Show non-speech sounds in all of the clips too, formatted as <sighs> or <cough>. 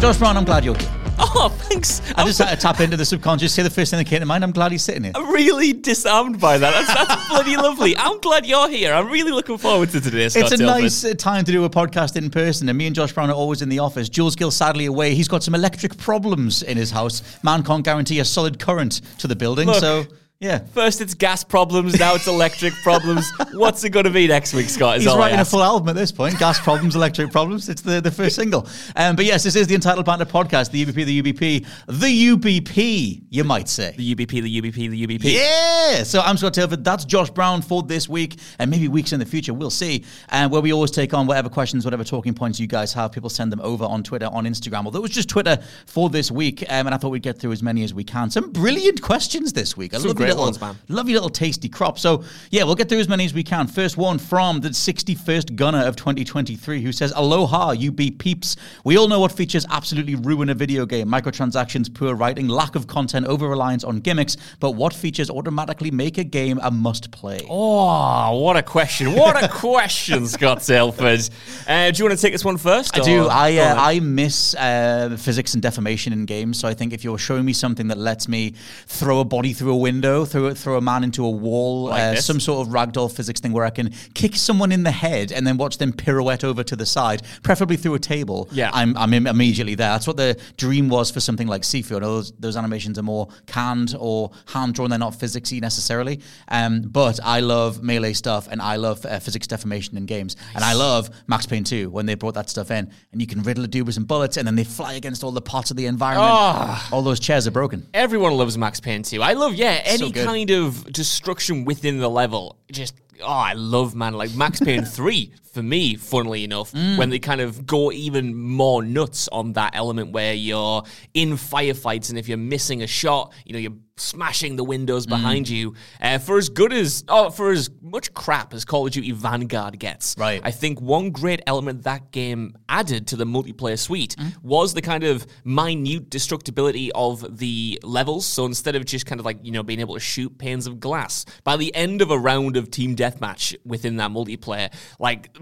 Josh Brown, I'm glad you're here. Oh, thanks. I just had to tap into the subconscious, say the first thing that came to mind. I'm glad he's sitting here. I'm really disarmed by that. That's, that's <laughs> bloody lovely. I'm glad you're here. I'm really looking forward to today, Scott It's a Tilford. nice uh, time to do a podcast in person, and me and Josh Brown are always in the office. Jules Gill sadly away. He's got some electric problems in his house. Man can't guarantee a solid current to the building, Look. so yeah. First it's gas problems, now it's electric <laughs> problems. What's it going to be next week, Scott? Is He's writing a full album at this point. Gas <laughs> problems, electric problems. It's the, the first single. Um, but yes, this is the Untitled Banter podcast. The UBP, the UBP, the UBP. You might say. The UBP, the UBP, the UBP. Yeah. So I'm Scott Tilford. That's Josh Brown for this week, and maybe weeks in the future. We'll see. And where we always take on whatever questions, whatever talking points you guys have. People send them over on Twitter, on Instagram. Although it was just Twitter for this week, um, and I thought we'd get through as many as we can. Some brilliant questions this week. I love little, ones, man. Love your little tasty crop. So yeah, we'll get through as many as we can. First one from the 61st gunner of 2023, who says, "Aloha, you be peeps. We all know what features absolutely ruin a video game: microtransactions, poor writing, lack of content, over reliance on gimmicks. But what features automatically make a game a must-play?" Oh, what a question. What a <laughs> question, Scott Tilford. Uh, do you want to take this one first? I do. I uh. I miss uh, physics and deformation in games. So I think if you're showing me something that lets me throw a body through a window, throw throw a man into a wall, Like uh, some sort of ragdoll physics thing where I can kick someone in the head and then watch them pirouette over to the side, preferably through a table. Yeah. I'm I'm im- immediately there. That's what the dream was for something like Sifu. Those those animations are more canned or hand drawn. They're not physicsy necessarily. Um, but I love melee stuff and I love uh, physics deformation in games. And I love Max Payne 2 when they brought that stuff in. And you can riddle a dude with some bullets and then they fly against all the parts of the environment. Ah. All those chairs are broken. Everyone loves Max Payne 2. I love, yeah, any good. kind of destruction within the level. Just, oh, I love, man. Like Max Payne <laughs> 3, for me, funnily enough, mm. when they kind of go even more nuts on that element where you're in firefights and if you're missing a shot, you know, you're smashing the windows mm. behind you. Uh, for as good as, oh, for as much crap as Call of Duty Vanguard gets, Right. I think one great element that game added to the multiplayer suite mm. was the kind of minute destructibility of the levels. So instead of just kind of like, you know, being able to shoot panes of glass, by the end of a round of team deathmatch within that multiplayer, like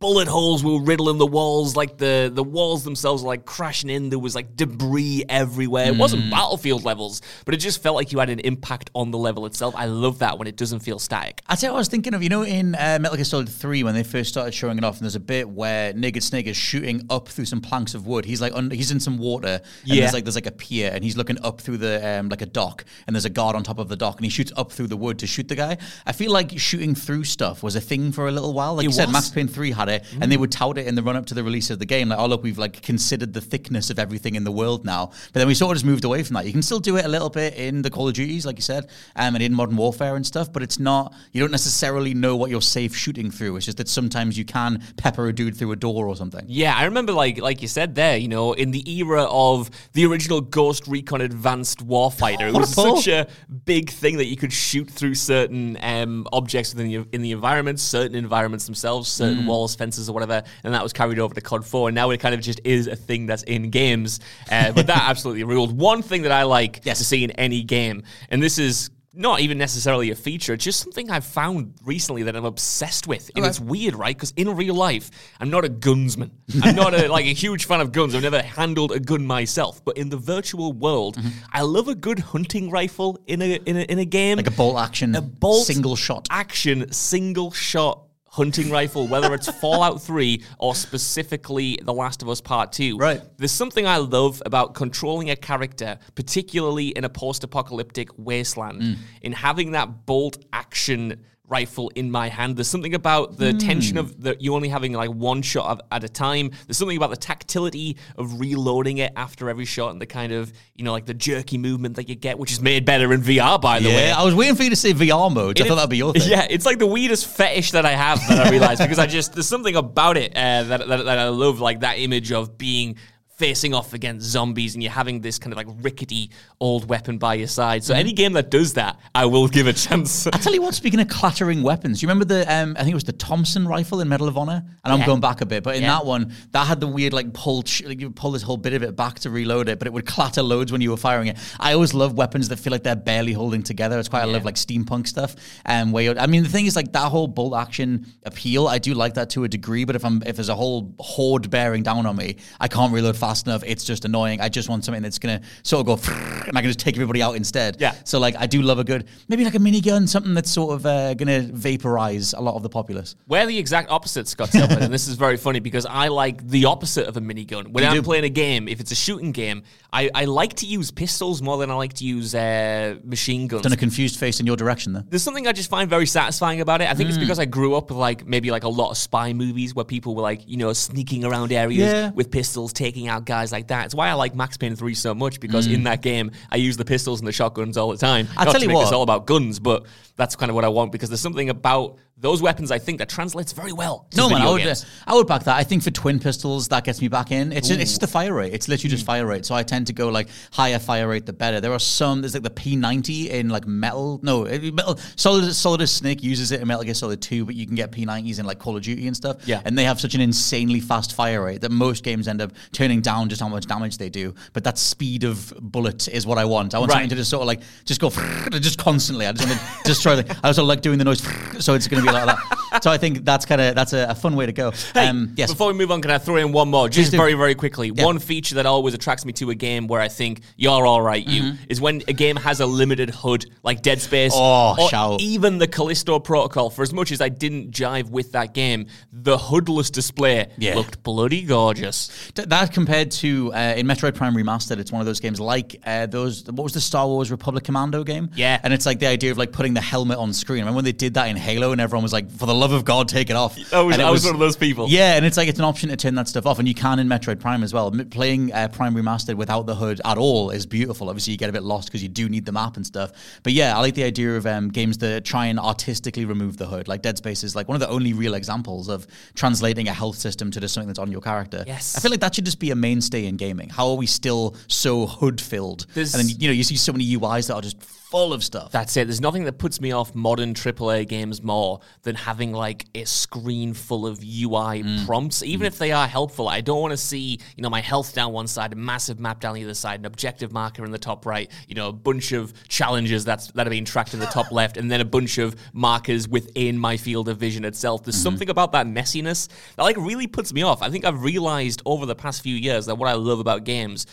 bullet holes were riddling the walls, like the, the walls themselves were like crashing in. There was like debris everywhere. It wasn't battlefield levels, but it just felt like you had an impact on the level itself. I love that when it doesn't feel static. I tell you what I was thinking of, you know, in uh, Metal Gear Solid 3, when they first started showing it off, and there's a bit where Naked Snake is shooting up through some planks of wood. He's like, he's in some water, and Yeah. there's like there's like a pier, and he's looking up through the um, like a dock, and there's a guard on top of the dock, and he shoots up through the wood to shoot the guy. I feel like shooting through stuff was a thing for a little while. Like It you said, was. Max Payne 3 had at it, and they would tout it in the run up to the release of the game. Like, oh look, we've like considered the thickness of everything in the world now. But then we sort of just moved away from that. You can still do it a little bit in the Call of Duties, like you said, um, and in Modern Warfare and stuff. But it's not. You don't necessarily know what you're safe shooting through. It's just that sometimes you can pepper a dude through a door or something. Yeah, I remember like like you said there, you know, in the era of the original Ghost Recon Advanced Warfighter, it a was such a big thing that you could shoot through certain um, objects within the in the environment, certain environments themselves, certain Mm. walls, fences, or whatever, and that was carried over to COD 4. And now it kind of just is a thing that's in games. Uh, but that <laughs> absolutely ruled. One thing that I like Yes. to see in any game, and this is not even necessarily a feature. It's just something I've found recently that I'm obsessed with, and Okay. it's weird, right? Because in real life, I'm not a gunsman. I'm not a, like a huge fan of guns. I've never handled a gun myself. But in the virtual world, Mm-hmm. I love a good hunting rifle in a in a, in a game. Like a bolt action, A bolt single shot. action single shot hunting rifle, whether it's Fallout <laughs> 3 or specifically The Last of Us Part 2. Right. There's something I love about controlling a character, particularly in a post apocalyptic wasteland, Mm. in having that bolt action rifle in my hand. There's something about the tension Mm. of that you only having like one shot at a time. There's something about the tactility of reloading it after every shot and the kind of, you know, like the jerky movement that you get, which is made better in VR, by the way. I was waiting for you to say VR mode. I It thought that'd be your thing. Yeah, it's like the weirdest fetish that I have that I realize because I just there's something about it uh, that, that that I love, like that image of being facing off against zombies and you're having this kind of like rickety old weapon by your side. So any game that does that, I will give a chance. I tell you what, speaking of clattering weapons, you remember the um, I think it was the Thompson rifle in Medal of Honor, and I'm going back a bit, but in Yeah. that one, that had the weird like pull, ch- like you pull this whole bit of it back to reload it, but it would clatter loads when you were firing it. I always love weapons that feel like they're barely holding together. It's quite I love like steampunk stuff, and um, where you're, I mean the thing is like that whole bolt action appeal, I do like that to a degree, but if I'm if there's a whole horde bearing down on me, I can't reload fast enough. It's just annoying. I just want something that's gonna sort of go and I can just take everybody out instead. Yeah. So like I do love a good maybe like a minigun, something that's sort of uh, gonna vaporize a lot of the populace. We're the exact opposite, Scott Tilford, and this is very funny because I like the opposite of a minigun. When You I'm do. playing a game, if it's a shooting game, I, I like to use pistols more than I like to use uh, machine guns. Done a confused face in your direction there. There's something I just find very satisfying about it. I think it's because I grew up with like maybe like a lot of spy movies where people were like, you know, sneaking around areas Yeah. with pistols, taking out guys like that. It's why I like Max Payne 3 so much because in mm. that game I use the pistols and the shotguns all the time. I Not tell to you make what. It's all about guns, but that's kind of what I want because there's something about those weapons I think that translates very well. No man, I would, uh. I would back that. I think for twin pistols, that gets me back in. It's just, it's just the fire rate. It's literally Hmm. just fire rate. So I tend to go like higher fire rate, the better. There are some. There's like the P90 in like metal. No, it- metal. Solid Solid as Snake uses it in Metal Gear Solid 2, but you can get P90s in like Call of Duty and stuff. Yeah. and they have such an insanely fast fire rate that most games end up turning down just how much damage they do. But that speed of bullet is what I want. I want Right. something to just sort of like just go <laughs> just constantly. I just want to destroy. The, I also like doing the noise, <laughs> so it's going to be like that. So I think that's kind of that's a, a fun way to go. Hey, um, yes. Before we move on, can I throw in one more, just very, very quickly? Yeah. One feature that always attracts me to a game where I think you're all right, you Mm-hmm. is when a game has a limited HUD, like Dead Space, Oh, or shout. even the Callisto Protocol. For as much as I didn't jive with that game, the HUDless display Yeah. looked bloody gorgeous. Th- that compared to uh, in Metroid Prime Remastered, it's one of those games like uh, those. What was the Star Wars Republic Commando game? Yeah. and it's like the idea of like putting the helmet on screen. I Remember when they did that in Halo, and everyone was like, "For the love of God, take it off." <laughs> I was- And I was one of those people. Yeah, and it's like it's an option to turn that stuff off, and you can in Metroid Prime as well. M- playing uh, Prime Remastered without the HUD at all is beautiful. Obviously, you get a bit lost because you do need the map and stuff. But yeah, I like the idea of um, games that try and artistically remove the HUD. Like Dead Space is like one of the only real examples of translating a health system to just something that's on your character. Yes. I feel like that should just be a mainstay in gaming. How are we still so HUD filled? And then you know you see so many UIs that are just full of stuff. That's it. There's nothing that puts me off modern AAA games more than having like a screen full of UI Mm. prompts, even if they are helpful. I don't want to see, you know, my health down one side, a massive map down the other side, an objective marker in the top right, you know, a bunch of challenges that's that are being tracked in the top left, and then a bunch of markers within my field of vision itself. There's something about that messiness that like really puts me off. I think I've realized over the past few years that what I love about games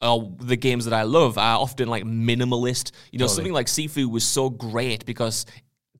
uh, the games that I love are often like minimalist. You know, something like Sifu was so great because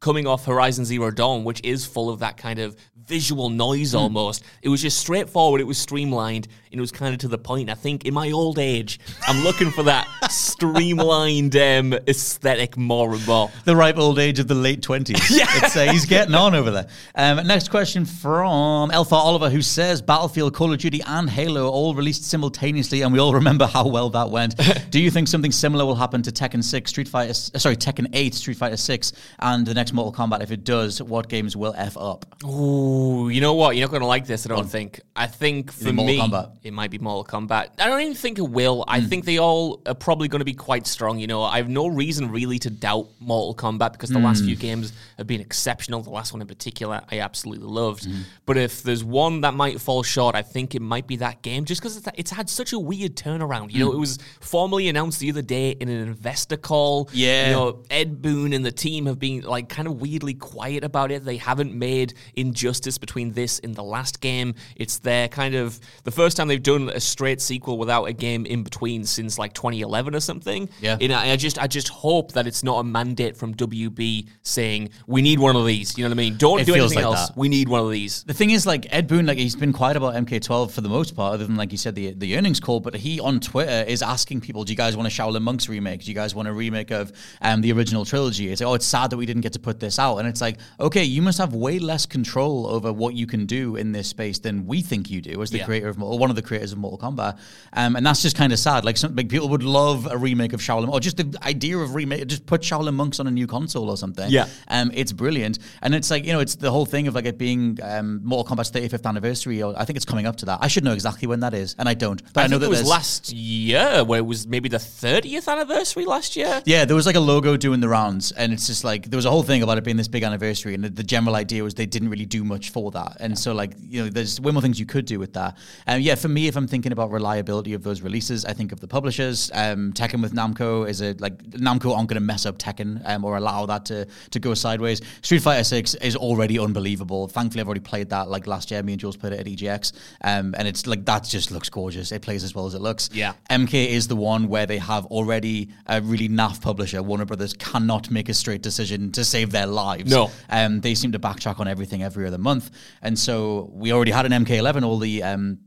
coming off Horizon Zero Dawn, which is full of that kind of visual noise Hmm. almost. It was just straightforward, it was streamlined, and it was kind of to the point. I think in my old age, I'm looking for that <laughs> streamlined um, aesthetic more and more. the ripe old age of the late 20s. <laughs> yeah. Uh, he's getting on over there. Um, next question from Alpha Oliver, who says Battlefield, Call of Duty, and Halo all released simultaneously, and we all remember how well that went. <laughs> Do you think something similar will happen to Tekken 6, Street Fighter, uh, sorry, Tekken 8, Street Fighter 6, and the next Mortal Kombat? If it does, what games will F up? Ooh, you know what? You're not going to like this, I don't think. I think for me, Kombat? It might be Mortal Kombat. I don't even think it will. I hmm. think they all are probably going to be quite strong. You know, I have no reason really to doubt Mortal Kombat because the last hmm. few games have been exceptional. The last one in particular, I absolutely loved. Hmm. But if there's one that might fall short, I think it might be that game just because it's, it's had such a weird turnaround. You know, it was formally announced the other day in an investor call. Yeah. You know, Ed Boon and the team have been like kind of weirdly quiet about it. They haven't made injustice between this and the last game. It's their kind of the first time they've done a straight sequel without a game in between since like 2011 or something. Yeah. And I I just I just hope that it's not a mandate from WB saying we need one of these. You know what I mean? Don't It do anything like else. that. We need one of these. The thing is, like Ed Boon, like he's been quiet about MK12 for the most part, other than like you said the the earnings call. But he on Twitter is asking people, "Do you guys want a Shaolin Monks remake? Do you guys want a remake of um, the original trilogy?" It's like, oh, it's sad that we didn't get to put this out, and it's like, okay, you must have way less control over what you can do in this space than we think you do as the Yeah. creator of or one of the creators of Mortal Kombat, um, and that's just kind of sad. Like some like people would love a remake of Shaolin, or just the idea of remake, just put Shaolin Monks on a new console or something. Yeah. Um, it's brilliant, and it's like you know, it's the whole thing of like it being um, Mortal Kombat's 35th anniversary. Or I think it's coming up to that. I should know exactly when that is, and I don't. But I, I, know that it was last year where it was maybe the 30th anniversary last year. Yeah, there was like a logo doing the rounds, and it's just like there was a whole thing about it being this big anniversary, and the, the general idea was they didn't really do much for that, and so like you know, there's way more things you could do with that. Um, yeah, for me, if I'm thinking about reliability of those releases, I think of the publishers. Um, Tekken with Namco is a like Namco aren't going to mess up Tekken um, or allow that to to go sideways. Street Fighter Six is already unbelievable. Thankfully, I've already played that like last year. Me and Jules played it at EGX, um, and it's like that just looks gorgeous. It plays as well as it looks. Yeah. MK is the one where they have already a really naff publisher. Warner Brothers cannot make a straight decision to save their lives. No. Um, they seem to backtrack on everything every other month. And so we already had an MK11, all the um,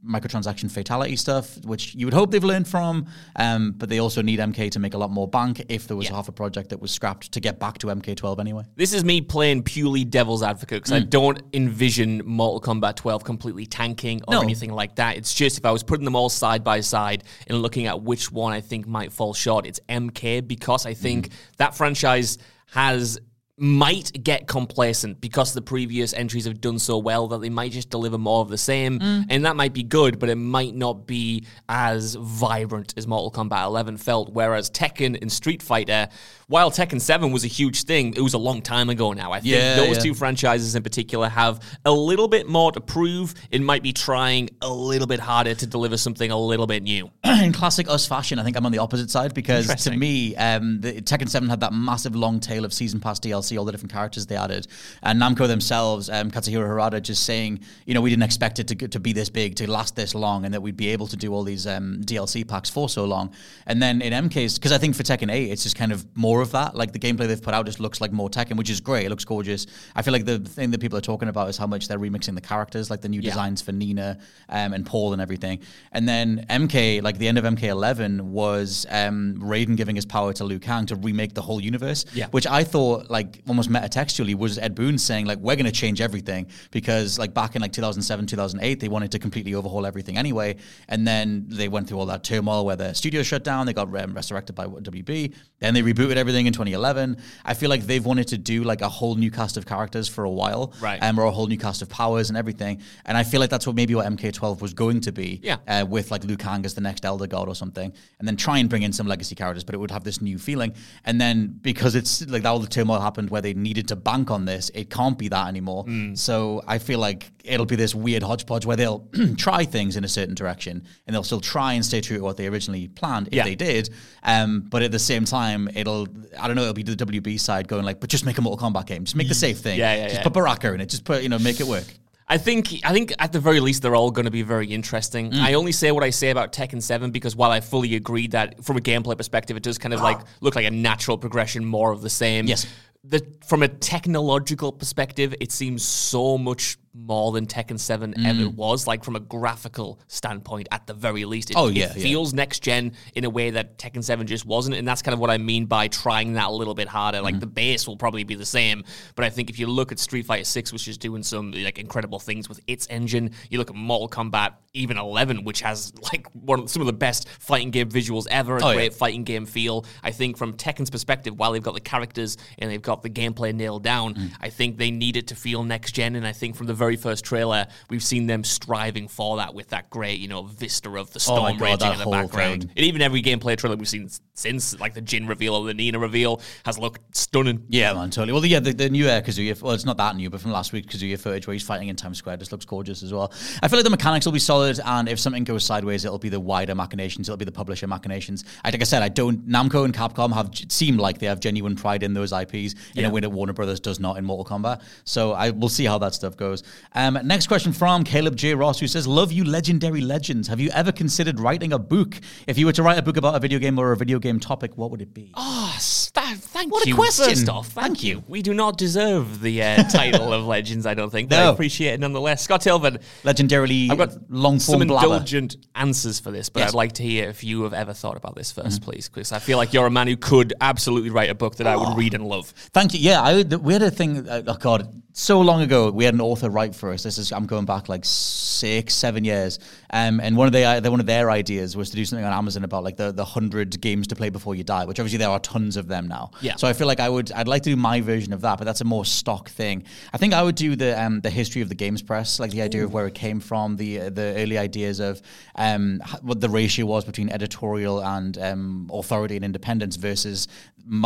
microtransaction fatality stuff, which you would hope they've learned from. Um, but they also need MK to make a lot more bank if there was Yeah. half a project that was scrapped to get back to MK12 anyway. This is me playing purely devil's advocate because I don't envision Mortal Kombat 12 completely tanking or No. anything like that. It's just if I was putting them all side by side and looking at which one I think might fall short, it's MK because I think that franchise has might get complacent because the previous entries have done so well that they might just deliver more of the same. And that might be good but it might not be as vibrant as Mortal Kombat 11 felt. Whereas Tekken and Street Fighter while Tekken 7 was a huge thing it was a long time ago now I think. Yeah, those yeah. two franchises in particular have a little bit more to prove. And might be trying a little bit harder to deliver something a little bit new. <clears throat> In classic us fashion, I think I'm on the opposite side because to me, um, the Tekken 7 had that massive long tail of season pass DLC, all the different characters they added, and Namco themselves, um, Katsuhiro Harada, just saying, you know, we didn't expect it to to be this big, to last this long, and that we'd be able to do all these um, DLC packs for so long. And then in MK's, because I think for Tekken 8, it's just kind of more of that. Like the gameplay they've put out just looks like more Tekken, which is great. It looks gorgeous. I feel like the thing that people are talking about is how much they're remixing the characters, like the new Yeah. designs for Nina um, and Paul and everything. And then MK, like the end of MK11 was um, Raiden giving his power to Liu Kang to remake the whole universe, Yeah. which I thought like almost metatextually was Ed Boon saying like we're going to change everything because like back in like 2007 2008 they wanted to completely overhaul everything anyway, and then they went through all that turmoil where the studio shut down, they got um, resurrected by WB, then they rebooted everything in 2011. I feel like they've wanted to do like a whole new cast of characters for a while, Right. Um, or a whole new cast of powers and everything, and I feel like that's what maybe what MK12 was going to be, Yeah. uh, with like Liu Kang as the next Elder God or something, and then try and bring in some legacy characters, but it would have this new feeling. And then because it's like all the turmoil happened where they needed to bank on this, it can't be that anymore. Mm. So I feel like it'll be this weird hodgepodge where they'll <clears throat> try things in a certain direction and they'll still try and stay true to what they originally planned if Yeah. they did. Um, but at the same time, it'll I don't know, it'll be the WB side going like, but just make a Mortal Kombat game, just make the safe thing, Yeah, yeah, just yeah. put Baraka in it, just put you know, make it work. I think I think at the very least they're all going to be very interesting. Mm. I only say what I say about Tekken 7 because while I fully agree that from a gameplay perspective it does kind of like look like a natural progression more of the same. Yes. The from a technological perspective, it seems so much more than Tekken 7 Mm. ever was, like from a graphical standpoint, at the very least. It, Oh, yeah, it yeah. feels next gen in a way that Tekken 7 just wasn't. And that's kind of what I mean by trying that a little bit harder. Mm. Like the base will probably be the same, but I think if you look at Street Fighter 6, which is doing some like incredible things with its engine, you look at Mortal Kombat, even 11, which has like one of some of the best fighting game visuals ever, a Oh, yeah. great fighting game feel. I think from Tekken's perspective, while they've got the characters and they've got the gameplay nailed down, Mm. I think they need it to feel next gen. And I think from the very first trailer, we've seen them striving for that with that great, you know, vista of the Oh storm God, raging in the background. thing. And even every gameplay trailer we've seen since, like the Jin reveal or the Nina reveal, has looked stunning. Yeah, man, totally. Well, yeah, the, the new uh, Kazuya, well, it's not that new, but from last week, Kazuya footage where he's fighting in Times Square just looks gorgeous as well. I feel like the mechanics will be solid, and if something goes sideways, it'll be the wider machinations, it'll be the publisher machinations. I, like I said, I don't, Namco and Capcom have seemed like they have genuine pride in those IPs in a way that Warner Brothers does not in Mortal Kombat. So I will see how that stuff goes. Um, next question from Caleb J. Ross, who says, Love you, legendary legends. Have you ever considered writing a book? If you were to write a book about a video game or a video game topic, what would it be? Oh, sta- thank you. What a question. First off, thank, Thank you. you. We do not deserve the uh, <laughs> title of Legends, I don't think, but I No. appreciate it nonetheless. Scott Tilvin, Legendarily I've got long some form blabber. indulgent answers for this, but Yes. Mm-hmm. I'd like to hear if you have ever thought about this 1st please, because I feel like you're a man who could absolutely write a book that I Oh. would read and love. Thank you. Yeah, I, we had a thing. Uh, oh God, so long ago, we had an author write for us. This is I'm going back like six, seven years. Um, and one of the uh, one of their ideas was to do something on Amazon about like the the hundred games to play before you die, which obviously there are tons of them now. Yeah. So I feel like I would I'd like to do my version of that, but that's a more stock thing. I think I would do the um the history of the games press, like the idea of where it came from, the uh, the early ideas of um what the ratio was between editorial and um authority and independence versus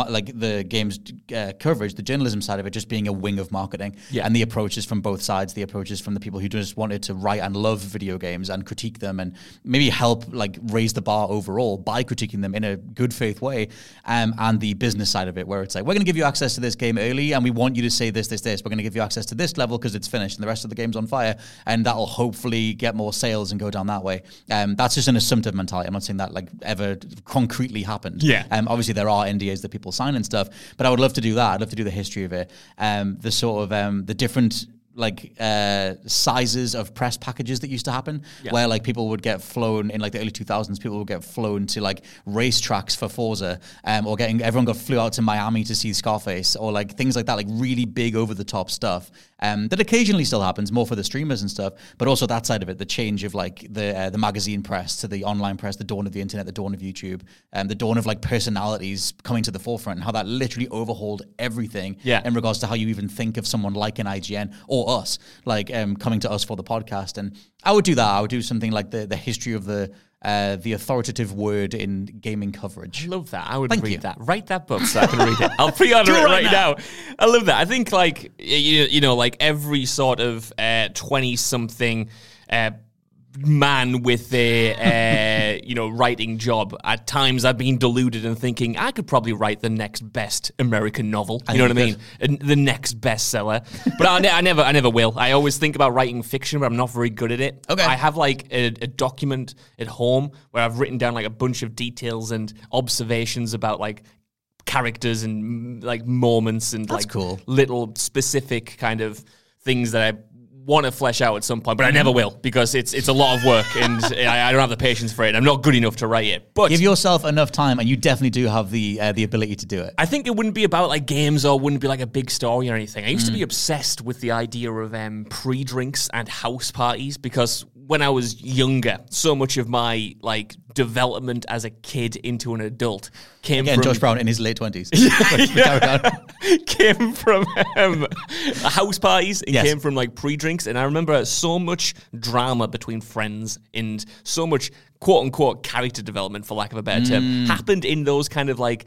like the games uh, coverage, the journalism side of it, just being a wing of marketing, Yeah. and the approaches from both sides, the approaches from the people who just wanted to write and love video games and critique them, and maybe help like raise the bar overall by critiquing them in a good faith way, um, and the business side of it, where it's like we're going to give you access to this game early, and we want you to say this, this, this. We're going to give you access to this level because it's finished, and the rest of the game's on fire, and that'll hopefully get more sales and go down that way. Um, that's just an assumptive mentality. I'm not saying that like ever concretely happened. Yeah. Um, obviously, there are NDAs that people sign and stuff, but I would love to do that. I'd love to do the history of it, um, the sort of um, the different like uh, sizes of press packages that used to happen, where like people would get flown in like the early 2000s. People would get flown to like racetracks for Forza, um, or getting everyone got flew out to Miami to see Scarface, or like things like that, like really big over the top stuff. Um, that occasionally still happens, more for the streamers and stuff, but also that side of it, the change of like the uh, the magazine press to the online press, the dawn of the internet, the dawn of YouTube, and the dawn of like personalities coming to the forefront, and how that literally overhauled everything Yeah. in regards to how you even think of someone like an IGN or us, like um, coming to us for the podcast. And I would do that. I would do something like the the history of the uh, the authoritative word in gaming coverage. I love that. I would Thank read you. that. Write that book so I can read it. I'll pre-order <laughs> it right right now. I love that. I think like you, you know like every sort of twenty something. Uh, man with a uh, you know writing job. At times i've been deluded and thinking i could probably write the next best american novel. You know what i mean? And the next bestseller. <laughs> But I, ne- I never i never will. I always think about writing fiction but i'm not very good at it. Okay. i have like a, a document at home where i've written down like a bunch of details and observations about like characters and like moments and That's like cool. little specific kind of things that I want to flesh out at some point, but I never will because it's it's a lot of work and <laughs> I, I don't have the patience for it. And I'm not good enough to write it. But Give yourself enough time, and you definitely do have the uh, the ability to do it. I think it wouldn't be about like games or wouldn't be like a big story or anything. I used to be Mm. obsessed with the idea of um, pre-drinks and house parties because when I was younger, so much of my like development as a kid into an adult came Again, from Josh Brown in his late twenties. <laughs> <laughs> came from um, house parties and Yes. came from like pre-drinks and i remember so much drama between friends and so much quote-unquote character development for lack of a better Mm. term happened in those kind of like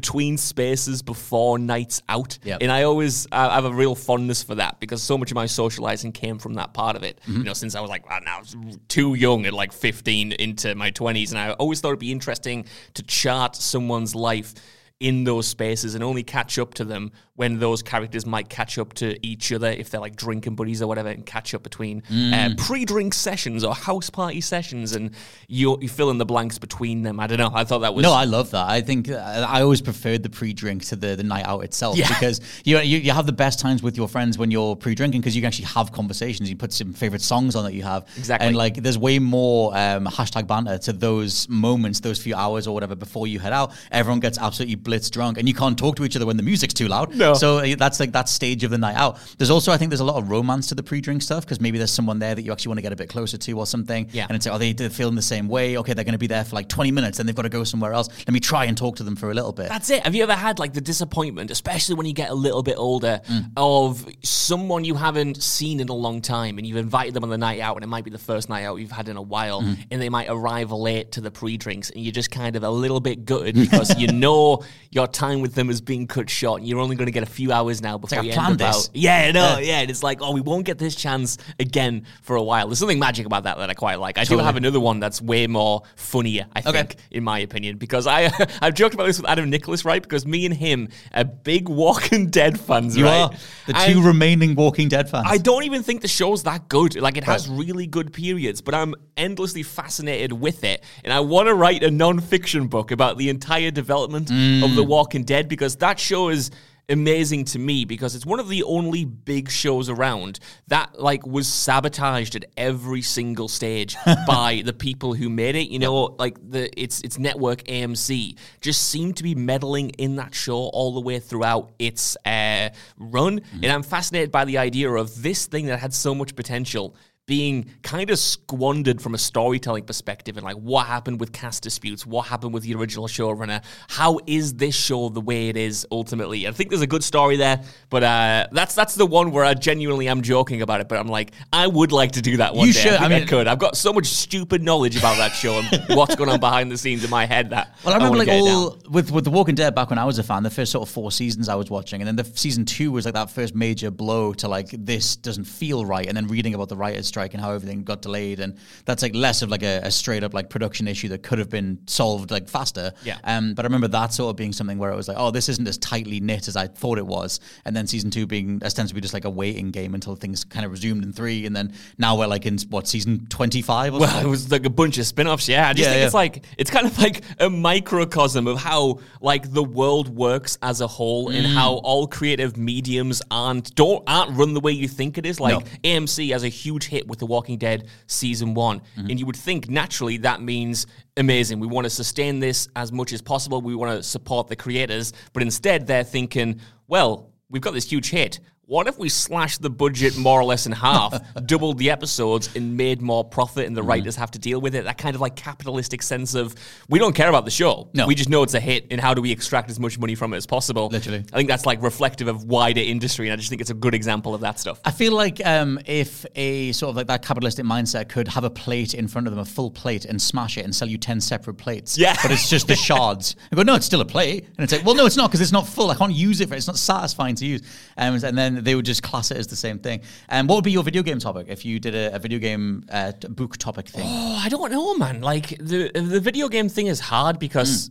between spaces before nights out Yep. and i always I have a real fondness for that because so much of my socializing came from that part of it Mm-hmm. you know since i was like ah, now too young at like 15 into my 20s and i always thought it'd be interesting to chart someone's life in those spaces and only catch up to them when those characters might catch up to each other if they're like drinking buddies or whatever, and catch up between Mm. uh, pre-drink sessions or house party sessions, and you you fill in the blanks between them. I don't know. I thought that was No, I love that. I think uh, I always preferred the pre-drink to the, the night out itself Yeah. because you, you you have the best times with your friends when you're pre-drinking because you can actually have conversations. You put some favorite songs on that you have, Exactly. and like there's way more um, hashtag banter to those moments, those few hours or whatever before you head out. Everyone gets absolutely blitz drunk, and you can't talk to each other when the music's too loud. No. So uh, that's like that stage of the night out. There's also I think there's a lot of romance to the pre-drink stuff because maybe there's someone there that you actually want to get a bit closer to or something. Yeah. And it's like, are they feeling the same way? Okay, they're going to be there for like 20 minutes, then they've got to go somewhere else. Let me try and talk to them for a little bit. That's it. Have you ever had like the disappointment, especially when you get a little bit older, Mm. of someone you haven't seen in a long time and you've invited them on the night out and it might be the first night out you've had in a while Mm. and they might arrive late to the pre drinks and you're just kind of a little bit gutted <laughs> because you know your time with them is being cut short and you're only going to get a few hours now before like, you planned this. out. Yeah, no, yeah. And it's like, oh, we won't get this chance again for a while. There's something magic about that that I quite like. I do have another one that's way more funnier, I Okay. think, in my opinion, because I <laughs> I've joked about this with Adam Nicholas, right? Because me and him are big Walking Dead fans, you right? are the And two remaining Walking Dead fans. I don't even think the show's that good. Like it has really good periods, but I'm endlessly fascinated with it, and I want to write a non-fiction book about the entire development of mm. The Walking Dead because that show is amazing to me because it's one of the only big shows around that like was sabotaged at every single stage <laughs> by the people who made it you know? Like the its its network AMC just seemed to be meddling in that show all the way throughout its uh, run. And I'm fascinated by the idea of this thing that had so much potential being kind of squandered from a storytelling perspective and like what happened with cast disputes, what happened with the original showrunner, how is this show the way it is ultimately? I think there's a good story there, but uh, that's that's the one where I genuinely am joking about it. But I'm like, I would like to do that one You day. should. I, I I, mean- could. I've got so much stupid knowledge about that show and <laughs> what's going on behind the scenes in my head that Well, I remember wanna like all with with The Walking Dead back when I was a fan. The first sort of four seasons I was watching, and then the season two was like that first major blow to like this doesn't feel right. And then reading about the writers' strike and how everything got delayed, and that's like less of like a, a straight up like production issue that could have been solved like faster. Yeah. Um, but I remember that sort of being something where it was like, oh, this isn't as tightly knit as I thought it was. And then season two being ostensibly just like a waiting game until things kind of resumed in three, and then now we're like in what season twenty five or Well, something. it was like a bunch of spin-offs. Yeah, I just Yeah, think yeah. it's like it's kind of like a microcosm of how like the world works as a whole, and how Mm. all creative mediums aren't don't aren't run the way you think it is. Like No. AMC has a huge hit with The Walking Dead season one, Mm-hmm. and you would think naturally that means amazing. We want to sustain this as much as possible. We want to support the creators, but instead they're thinking, well, we've got this huge hit. What if we slashed the budget more or less in half, <laughs> doubled the episodes, and made more profit, and the Mm-hmm. writers have to deal with it? That kind of like capitalistic sense of we don't care about the show. No. We just know it's a hit, and how do we extract as much money from it as possible? Literally. I think that's like reflective of wider industry, and I just think it's a good example of that stuff. I feel like um, if a sort of like that capitalistic mindset could have a plate in front of them, a full plate, and smash it and sell you 10 separate plates. Yeah. But it's just the <laughs> shards. I go, no, it's still a plate. And it's like, well, no, it's not because it's not full. I can't use it for It's not satisfying to use. Um, and then they would just class it as the same thing. And um, what would be your video game topic if you did a, a video game uh, t- book topic thing? Oh, I don't know, man. Like the the video game thing is hard because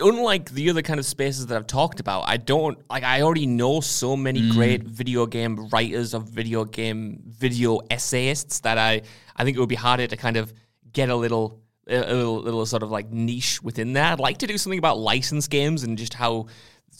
Hmm. unlike the other kind of spaces that I've talked about, I don't like I already know so many Hmm. great video game writers of video game video essayists that I I think it would be harder to kind of get a little a a little, little sort of like niche within that. I'd like to do something about licensed games and just how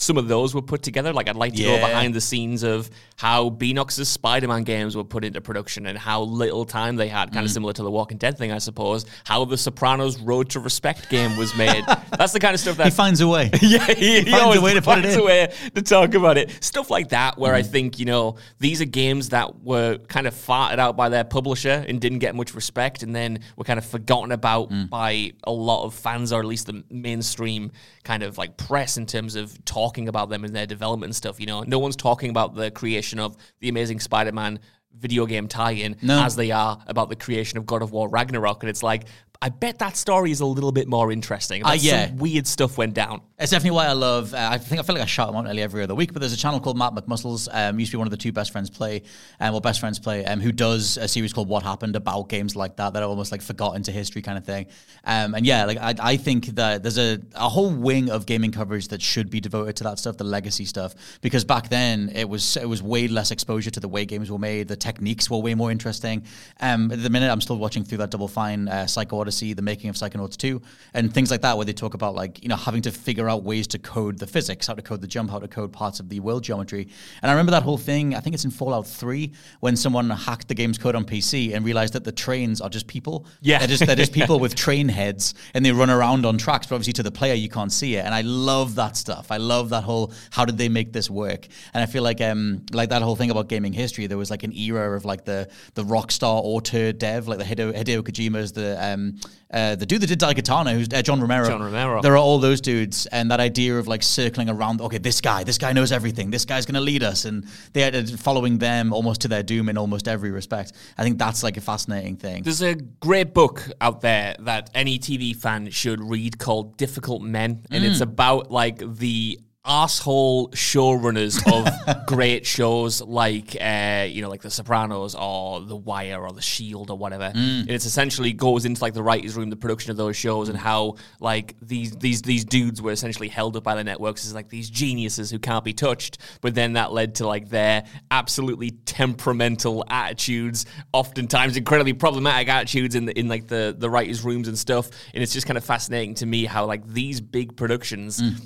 some of those were put together. Like I'd like to go behind the scenes of how Beenox's Spider-Man games were put into production and how little time they had, Mm. kind of similar to the Walking Dead thing, I suppose. How the Sopranos Road to Respect game was made. <laughs> That's the kind of stuff that He finds a way. <laughs> yeah, he, he finds a way to put it in. a way to talk about it. Stuff like that, where Mm-hmm. I think you know these are games that were kind of farted out by their publisher and didn't get much respect, and then were kind of forgotten about Mm. by a lot of fans, or at least the mainstream kind of like press in terms of talking about them and their development and stuff. You know, no one's talking about the creation of the Amazing Spider-Man video game tie-in No. as they are about the creation of God of War Ragnarok, and it's like. I bet that story is a little bit more interesting. Uh, That's yeah. some weird stuff went down. It's definitely why I love. Uh, I think I feel like I shout him out nearly every other week. But there's a channel called Matt McMuscles. Um, used to be one of the two best friends play, um, or best friends play, um, who does a series called What Happened about games like that that are almost like forgotten to history kind of thing. Um, and yeah, like I, I think that there's a, a whole wing of gaming coverage that should be devoted to that stuff, the legacy stuff, because back then it was it was way less exposure to the way games were made. The techniques were way more interesting. Um, at the minute, I'm still watching through that Double Fine, uh, Psycho Odyssey, the making of Psychonauts 2, and things like that, where they talk about like you know having to figure out ways to code the physics, how to code the jump, how to code parts of the world geometry. And I remember that whole thing. I think it's in Fallout 3 when someone hacked the game's code on PC and realized that the trains are just people. Yeah. they're just they're just people with <laughs> train heads, and they run around on tracks. But obviously, to the player, you can't see it. And I love that stuff. I love that whole how did they make this work? And I feel like um like that whole thing about gaming history. There was like an era of like the the rockstar auteur dev, like the Hideo, Hideo Kojima's, the um uh, the dude that did Daikatana, who's uh, John Romero. John Romero. There are all those dudes, and that idea of like circling around. Okay, this guy, this guy knows everything. This guy's going to lead us, and they are following them almost to their doom in almost every respect. I think that's like a fascinating thing. There's a great book out there that any TV fan should read called Difficult Men, and it's about like the asshole showrunners of <laughs> great shows like uh, you know like The Sopranos or The Wire or The Shield or whatever. Mm. And it's essentially goes into like the writers' room, the production of those shows, and mm. how like these these these dudes were essentially held up by the networks as like these geniuses who can't be touched. But then that led to like their absolutely temperamental attitudes, oftentimes incredibly problematic attitudes in the, in like the the writers' rooms and stuff. And it's just kind of fascinating to me how like these big productions mm.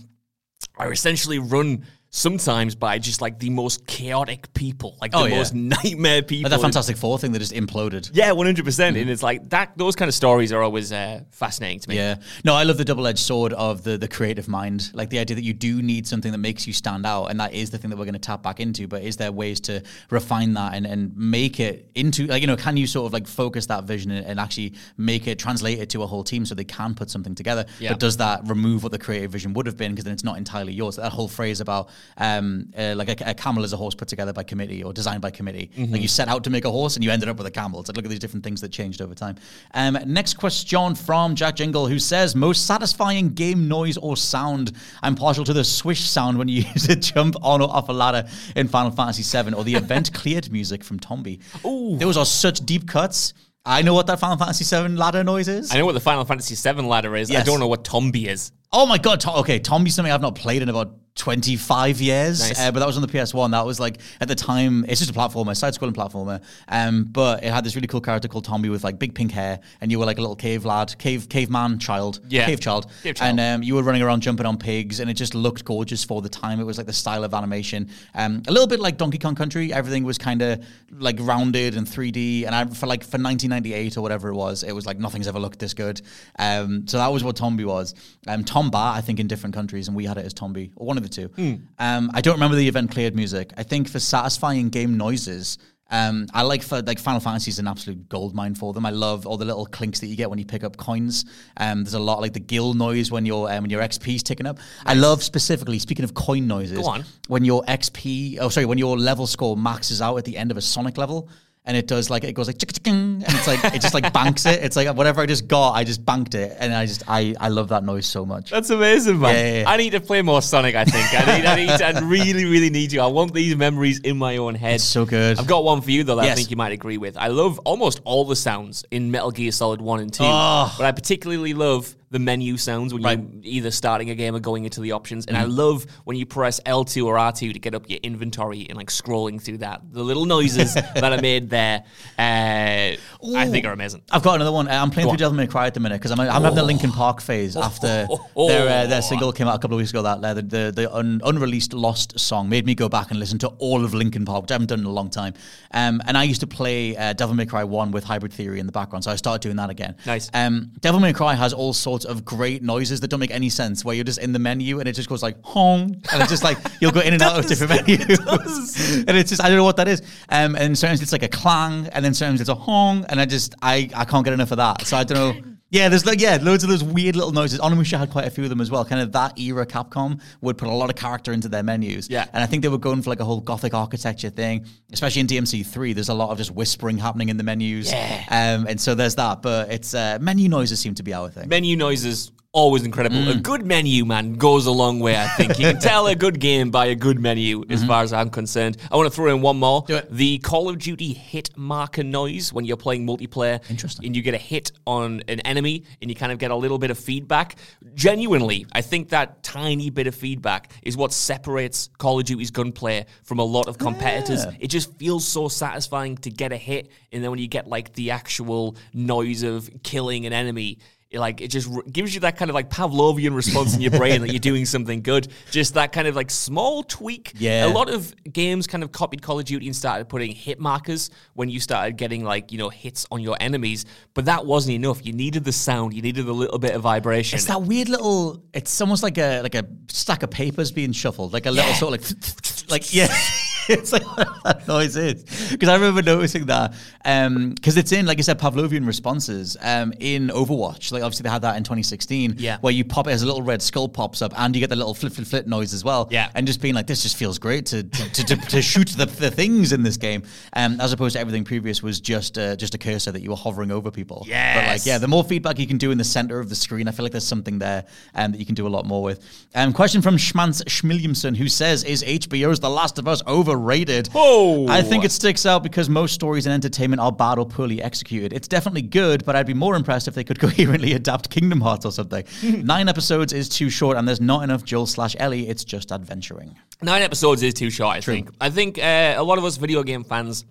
Are essentially run sometimes by just like the most chaotic people, like the Oh, yeah. most nightmare people. Like that Fantastic Four thing that just imploded. yeah, one hundred percent. And it's like that. Those kind of stories are always uh, fascinating to me. Yeah. No, I love the double edged sword of the the creative mind. Like the idea that you do need something that makes you stand out. And that is the thing that we're going to tap back into. But is there ways to refine that and, and make it into, like, you know, can you sort of like focus that vision and, and actually make it, translate it to a whole team so they can put something together? Yeah. But does that remove what the creative vision would have been? Because then it's not entirely yours. That whole phrase about, um, uh, like a, a camel is a horse put together by committee or designed by committee. Like you set out to make a horse and you ended up with a camel. It's like, look at these different things that changed over time. Um, next question from Jack Jingle, who says, most satisfying game noise or sound? I'm partial to the swish sound when you <laughs> use a jump on or off a ladder in Final Fantasy VII or the <laughs> event cleared music from Tombi. Oh, those are such deep cuts. I know what that Final Fantasy VII ladder noise is. I know what the Final Fantasy VII ladder is. I don't know what Tombi is. Oh my god! To- okay, Tombi's something I've not played in about 25 years, Nice. uh, but that was on the PS1. That was like at the time, it's just a platformer, side-scrolling platformer. Um, but it had this really cool character called Tombi with like big pink hair, and you were like a little cave lad, cave caveman child, Yeah. cave child, Cave child. and um, you were running around jumping on pigs, and it just looked gorgeous for the time. It was like the style of animation, um, a little bit like Donkey Kong Country. Everything was kind of like rounded and 3D, and I for like for 1998 or whatever it was, it was like nothing's ever looked this good. Um, so that was what Tombi was. Um, Tomba, I think, in different countries, and we had it as Tombi, or one of the two. Um, I don't remember the event cleared music. I think for satisfying game noises. Um, I like for like Final Fantasy is an absolute gold mine for them. I love all the little clinks that you get when you pick up coins. Um, there's a lot like the gil noise when your um, when your XP's ticking up. I love specifically speaking of coin noises. Go on. When your XP, oh sorry, when your level score maxes out at the end of a Sonic level. And it does like it goes like and it's like it just like banks it. It's like whatever I just got, I just banked it, and I just I I love that noise so much. That's amazing, man. Yeah, yeah, yeah. I need to play more Sonic. I think I need. I need. I <laughs> really, really need you. I want these memories in my own head. It's so good. I've got one for you though that I think you might agree with. I love almost all the sounds in Metal Gear Solid One and Two, Oh. but I particularly love the menu sounds when Right. you're either starting a game or going into the options. And I love when you press L2 or R2 to get up your inventory and like scrolling through that. The little noises <laughs> that are made there, uh, I think are amazing. I've got another one. Uh, I'm playing Go through on. Devil May Cry at the minute because I'm, I'm having the Linkin Park phase <laughs> after oh, their uh, their oh. single came out a couple of weeks ago. That uh, the the, the un, unreleased Lost song made me go back and listen to all of Linkin Park, which I haven't done in a long time. Um, and I used to play uh, Devil May Cry One with Hybrid Theory in the background, so I started doing that again. Nice. Um, Devil May Cry has all sorts of great noises that don't make any sense. Where you're just in the menu and it just goes like hong, and it's just like you'll go in and <laughs> out of different menus, <laughs> and it's just I don't know what that is. Um, and sometimes it's like a clang, and then sometimes it's a hong, and I just I I can't get enough of that. So I don't know. Yeah, there's like yeah, loads of those weird little noises. Onimusha had quite a few of them as well. Kind of that era Capcom would put a lot of character into their menus. Yeah. and I think they were going for like a whole gothic architecture thing, especially in DMC three. There's a lot of just whispering happening in the menus. Yeah. um, and so there's that. But it's uh, menu noises seem to be our thing. Menu noises always incredible. Mm. A good menu, man, goes a long way. I think you can <laughs> tell a good game by a good menu, as far as I'm concerned. I want to throw in one more. Mm-hmm. The Call of Duty hit marker noise when you're playing multiplayer. Interesting. And you get a hit on an enemy, and you kind of get a little bit of feedback. Genuinely, I think that tiny bit of feedback is what separates Call of Duty's gunplay from a lot of competitors. Yeah. It just feels so satisfying to get a hit, and then when you get like the actual noise of killing an enemy, it, like it just gives you that kind of like Pavlovian response in your brain that you're doing something good. Just that kind of like small tweak. Yeah. A lot of games kind of copied Call of Duty and started putting hit markers when you started getting like you know hits on your enemies, but that wasn't enough. You needed the sound. You needed a little bit of vibration. It's that weird little. It's almost like a like a stack of papers being shuffled, like a little Yeah. sort of like <laughs> like yeah. <laughs> <laughs> it's like what <laughs> that noise is because I remember noticing that because it's in like you said Pavlovian responses um, in Overwatch. Like obviously they had that in 2016, Yeah. where you pop it as a little red skull pops up and you get the little flip flip flip noise as well. Yeah. and just being like this just feels great to to, to, to, to shoot the, the things in this game, um, as opposed to everything previous was just uh, just a cursor that you were hovering over people. Yeah, but like yeah, the more feedback you can do in the center of the screen, I feel like there's something there um, that you can do a lot more with. Um, question from Schmantz who says, "Is HBO's The Last of Us overrated?" Whoa. I think it sticks out because most stories in entertainment are bad or poorly executed. It's definitely good, but I'd be more impressed if they could <laughs> coherently adapt Kingdom Hearts or something. Nine episodes is too short, and there's not enough Joel slash Ellie. It's just adventuring. Nine episodes is too short, I think. I think uh, a lot of us video game fans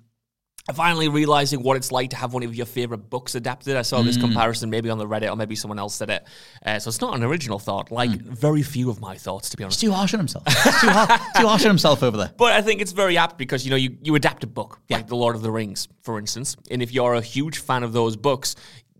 finally realizing what it's like to have one of your favorite books adapted. I saw Mm. this comparison maybe on the Reddit or maybe someone else said it. Uh, so it's not an original thought, like Mm. very few of my thoughts, to be honest. He's too harsh on himself. Too, har- <laughs> too harsh on himself over there. But I think it's very apt because you know you, you adapt a book like The Lord of the Rings, for instance, and if you're a huge fan of those books,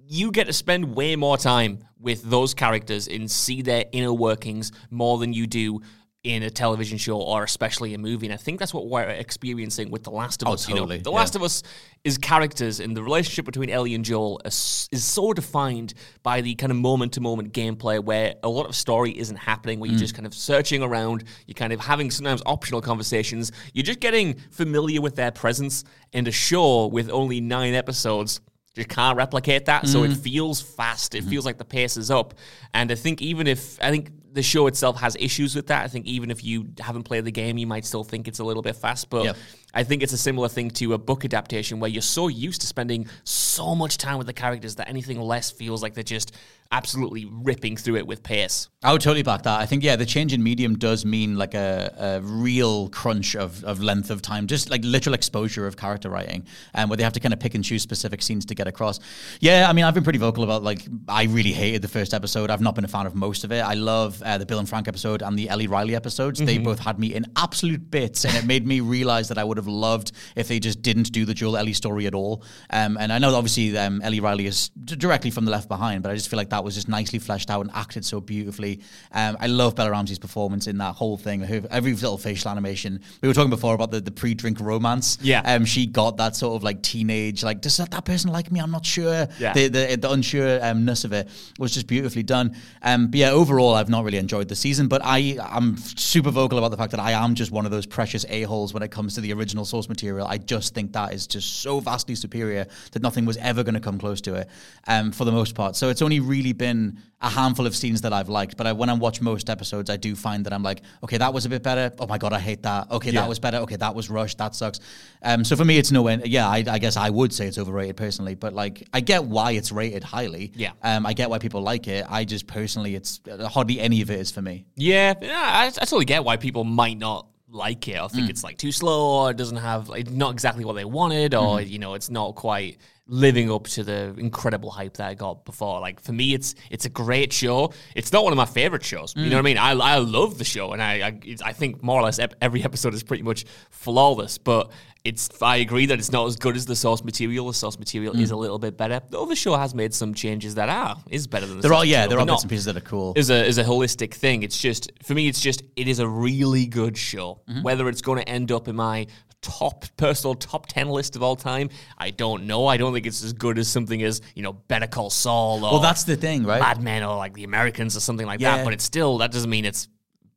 you get to spend way more time with those characters and see their inner workings more than you do in a television show or especially a movie. And I think that's what we're experiencing with The Last of Oh, Us. You know, totally, The yeah. Last of Us is characters, and the relationship between Ellie and Joel is, is so defined by the kind of moment to moment gameplay where a lot of story isn't happening, Mm. where you're just kind of searching around, you're kind of having sometimes optional conversations, you're just getting familiar with their presence, and a show with only nine episodes. You can't replicate that, so Mm. it feels fast. Mm-hmm. It feels like the pace is up, and I think even if I think the show itself has issues with that, I think even if you haven't played the game, you might still think it's a little bit fast. But Yep. I think it's a similar thing to a book adaptation where you're so used to spending so much time with the characters that anything less feels like they're just absolutely ripping through it with pace. I would totally back that. I think yeah, the change in medium does mean like a, a real crunch of, of length of time, just like literal exposure of character writing, and where they have to kind of pick and choose specific scenes to get across. Yeah, I mean, I've been pretty vocal about like I really hated the first episode. I've not been a fan of most of it. I love uh, the Bill and Frank episode and the Ellie Riley episodes. They both had me in absolute bits, and it made me realize that I would have loved if they just didn't do the Joel Ellie story at all. Um, and I know obviously um, Ellie Riley is d- directly from the Left Behind, but I just feel like that was just nicely fleshed out and acted so beautifully. Um, I love Bella Ramsey's performance in that whole thing. Her, every little facial animation. We were talking before about the, the pre-drink romance. Yeah. Um, she got that sort of like teenage, like, does that, that person like me? I'm not sure. Yeah. The, the, the unsureness of it was just beautifully done. Um, but yeah, overall, I've not really enjoyed the season, but I am super vocal about the fact that I am just one of those precious a-holes when it comes to the original source material. I just think that is just so vastly superior that nothing was ever going to come close to it um, for the most part. So it's only really been a handful of scenes that I've liked, but I, when I watch most episodes, I do find that I'm like, okay, that was a bit better. Oh my God, I hate that. Okay, Yeah. that was better. Okay, that was rushed. That sucks. Um, so for me, it's no end. Yeah, I, I guess I would say it's overrated personally, but like, I get why it's rated highly. Yeah. Um, I get why people like it. I just personally, it's hardly any of it is for me. Yeah, yeah, I, I totally get why people might not like it. I think mm. it's like too slow or it doesn't have like not exactly what they wanted or mm-hmm. you know it's not quite living up to the incredible hype that I got before. Like for me, it's it's a great show. It's not one of my favorite shows. You know what I mean? I, I love the show and I I, I think more or less ep- every <laughs> episode is pretty much flawless. But it's I agree that it's not as good as the source material. The source material is a little bit better. Though the show has made some changes that are is better than the There source are, yeah, there are bits and pieces that are cool. is a is a holistic thing. It's just for me. It's just it is a really good show. Mm-hmm. Whether it's going to end up in my top personal top 10 list of all time i don't know i don't think it's as good as something as you know better call saul or Well, that's the thing, right? mad men or like the americans or something like Yeah. that but it's still that doesn't mean it's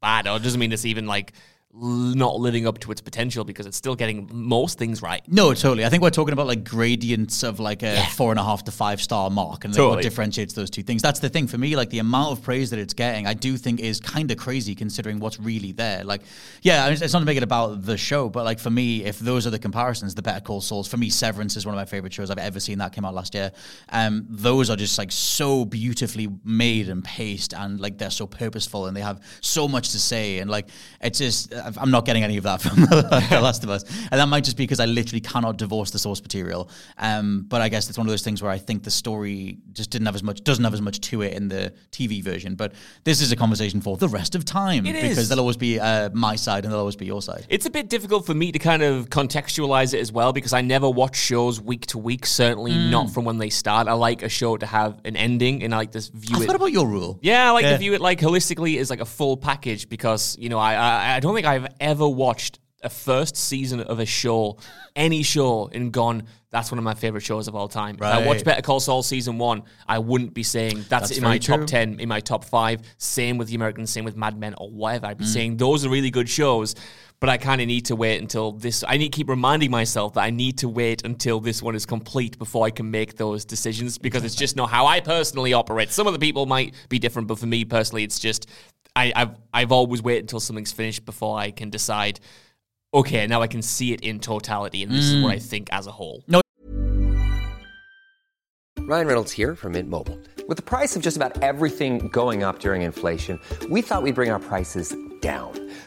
bad or it doesn't mean it's even like not living up to its potential because it's still getting most things right No, totally. I think we're talking about like gradients of like a four and a half to five star mark and like, what differentiates those two things. That's the thing for me. Like the amount of praise that it's getting, I do think is kind of crazy considering what's really there. Like, yeah, I mean, it's not to make it about the show, but like for me, if those are the comparisons, the Better Call Souls. for me, Severance is one of my favorite shows I've ever seen. That came out last year. Um, those are just like so beautifully made and paced, and like they're so purposeful, and they have so much to say, and like it's just I'm not getting any of that from <laughs> The Last of Us, and that might just be because I literally cannot divorce the source material. Um, but I guess it's one of those things where I think the story just didn't have as much, doesn't have as much to it in the TV version. But this is a conversation for the rest of time It because is. there'll always be uh, my side and there'll always be your side. It's a bit difficult for me to kind of contextualize it as well because I never watch shows week to week, certainly Mm. not from when they start. I like a show to have an ending and I like to view I it. thought about your rule. Yeah, I like Yeah. to view it like holistically as like a full package because you know I, I I don't think I've ever watched a first season of a show, any show, and gone. That's one of my favorite shows of all time. If I watched Better Call Saul season one, I wouldn't be saying that's, That's in my very top ten, in my top five. Same with The Americans, same with Mad Men or whatever. Mm. I'd be saying those are really good shows. But I kind of need to wait until this. I need to keep reminding myself that I need to wait until this one is complete before I can make those decisions because it's just not how I personally operate. Some of the people might be different, but for me personally, it's just I, I've I've always waited until something's finished before I can decide. Okay, now I can see it in totality, and this is what I mm. think as a whole. Ryan Reynolds here from Mint Mobile. With the price of just about everything going up during inflation, we thought we'd bring our prices down.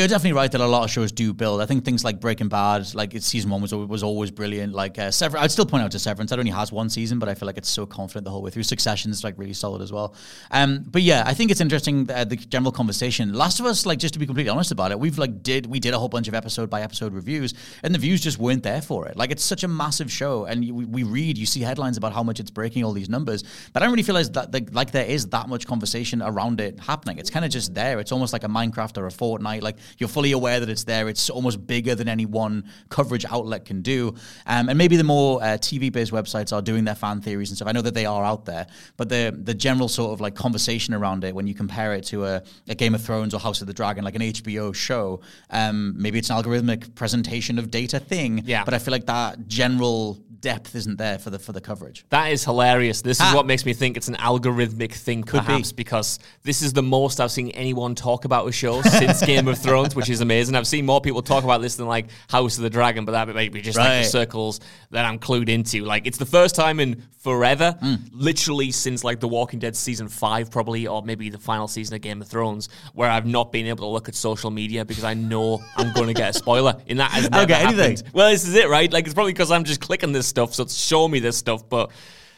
You're definitely right that a lot of shows do build. I think things like Breaking Bad, like its season one was was always brilliant. Like uh, Sever- I'd still point out to Severance. That only has one season, but I feel like it's so confident the whole way through. Succession is like really solid as well. Um, but yeah, I think it's interesting uh, the general conversation. Last of Us, like just to be completely honest about it, we've like did we did a whole bunch of episode by episode reviews, and the views just weren't there for it. Like it's such a massive show, and you, we, read, you see headlines about how much it's breaking all these numbers, but I don't really feel as that like there is that much conversation around it happening. It's kind of just there. It's almost like a Minecraft or a Fortnite. Like you're fully aware that it's there. It's almost bigger than any one coverage outlet can do. Um, and maybe the more uh, TV based websites are doing their fan theories and stuff. I know that they are out there, but the the general sort of like conversation around it when you compare it to a, a Game of Thrones or House of the Dragon, like an HBO show, um, maybe it's an algorithmic presentation of data thing. Yeah. But I feel like that general depth isn't there for the for the coverage. That is hilarious. This is what makes me think it's an algorithmic thing, Could be. perhaps, because this is the most I've seen anyone talk about a show since <laughs> Game of Thrones, which is amazing. I've seen more people talk about this than like House of the Dragon, but that might be just like the circles that I'm clued into. Like it's the first time in forever, Hmm. literally since like The Walking Dead season five, probably, or maybe the final season of Game of Thrones, where I've not been able to look at social media because I know I'm going to get a spoiler. In that has never get anything. happened. Well, this is it, right? Like it's probably because I'm just clicking this stuff, so it's showing me this stuff, but.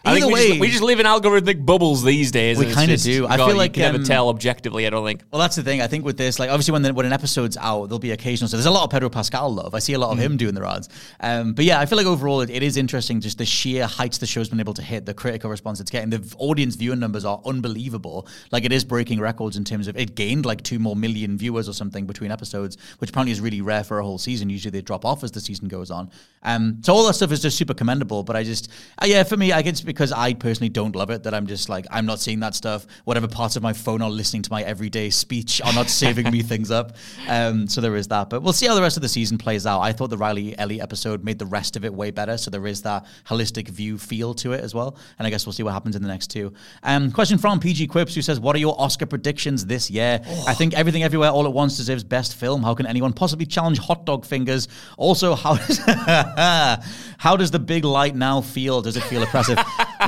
I think Either we, way- just, we just live in algorithmic bubbles these days. We kinda do. I God, feel you like, can never um, tell objectively. I don't think. Well, that's the thing. I think with this, like obviously when the, when an episode's out, there'll be occasional. So there's a lot of Pedro Pascal love. I see a lot of Mm. him doing the rods. Um, but yeah, I feel like overall it, it is interesting. Just the sheer heights the show's been able to hit, the critical response it's getting, the audience viewing numbers are unbelievable. Like it is breaking records in terms of it gained like two more million viewers or something between episodes, which apparently is really rare for a whole season. Usually they drop off as the season goes on. Um, so all that stuff is just super commendable. But I just, uh, yeah, for me, I guess because I personally don't love it that I'm just like I'm not seeing that stuff. Whatever parts of my phone are listening to my everyday speech are not saving me <laughs> things up. Um, so there is that. But we'll see how the rest of the season plays out. I thought the Riley Ellie episode made the rest of it way better. So there is that holistic view feel to it as well. And I guess we'll see what happens in the next two. Um, question from PG Quips who says, "What are your Oscar predictions this year?" I think Everything Everywhere All at Once deserves best film. How can anyone possibly challenge Hot Dog Fingers? Also, how <laughs> does <laughs> how does the Big Light now feel? Does it feel oppressive?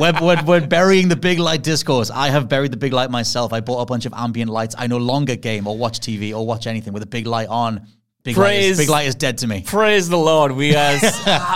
We're, we're, we're burying the Big Light discourse. I have buried the Big Light myself. I bought a bunch of ambient lights. I no longer game or watch TV or watch anything with a big light on. Big light, is, Praise- big light is dead to me. Praise the Lord. We are <laughs>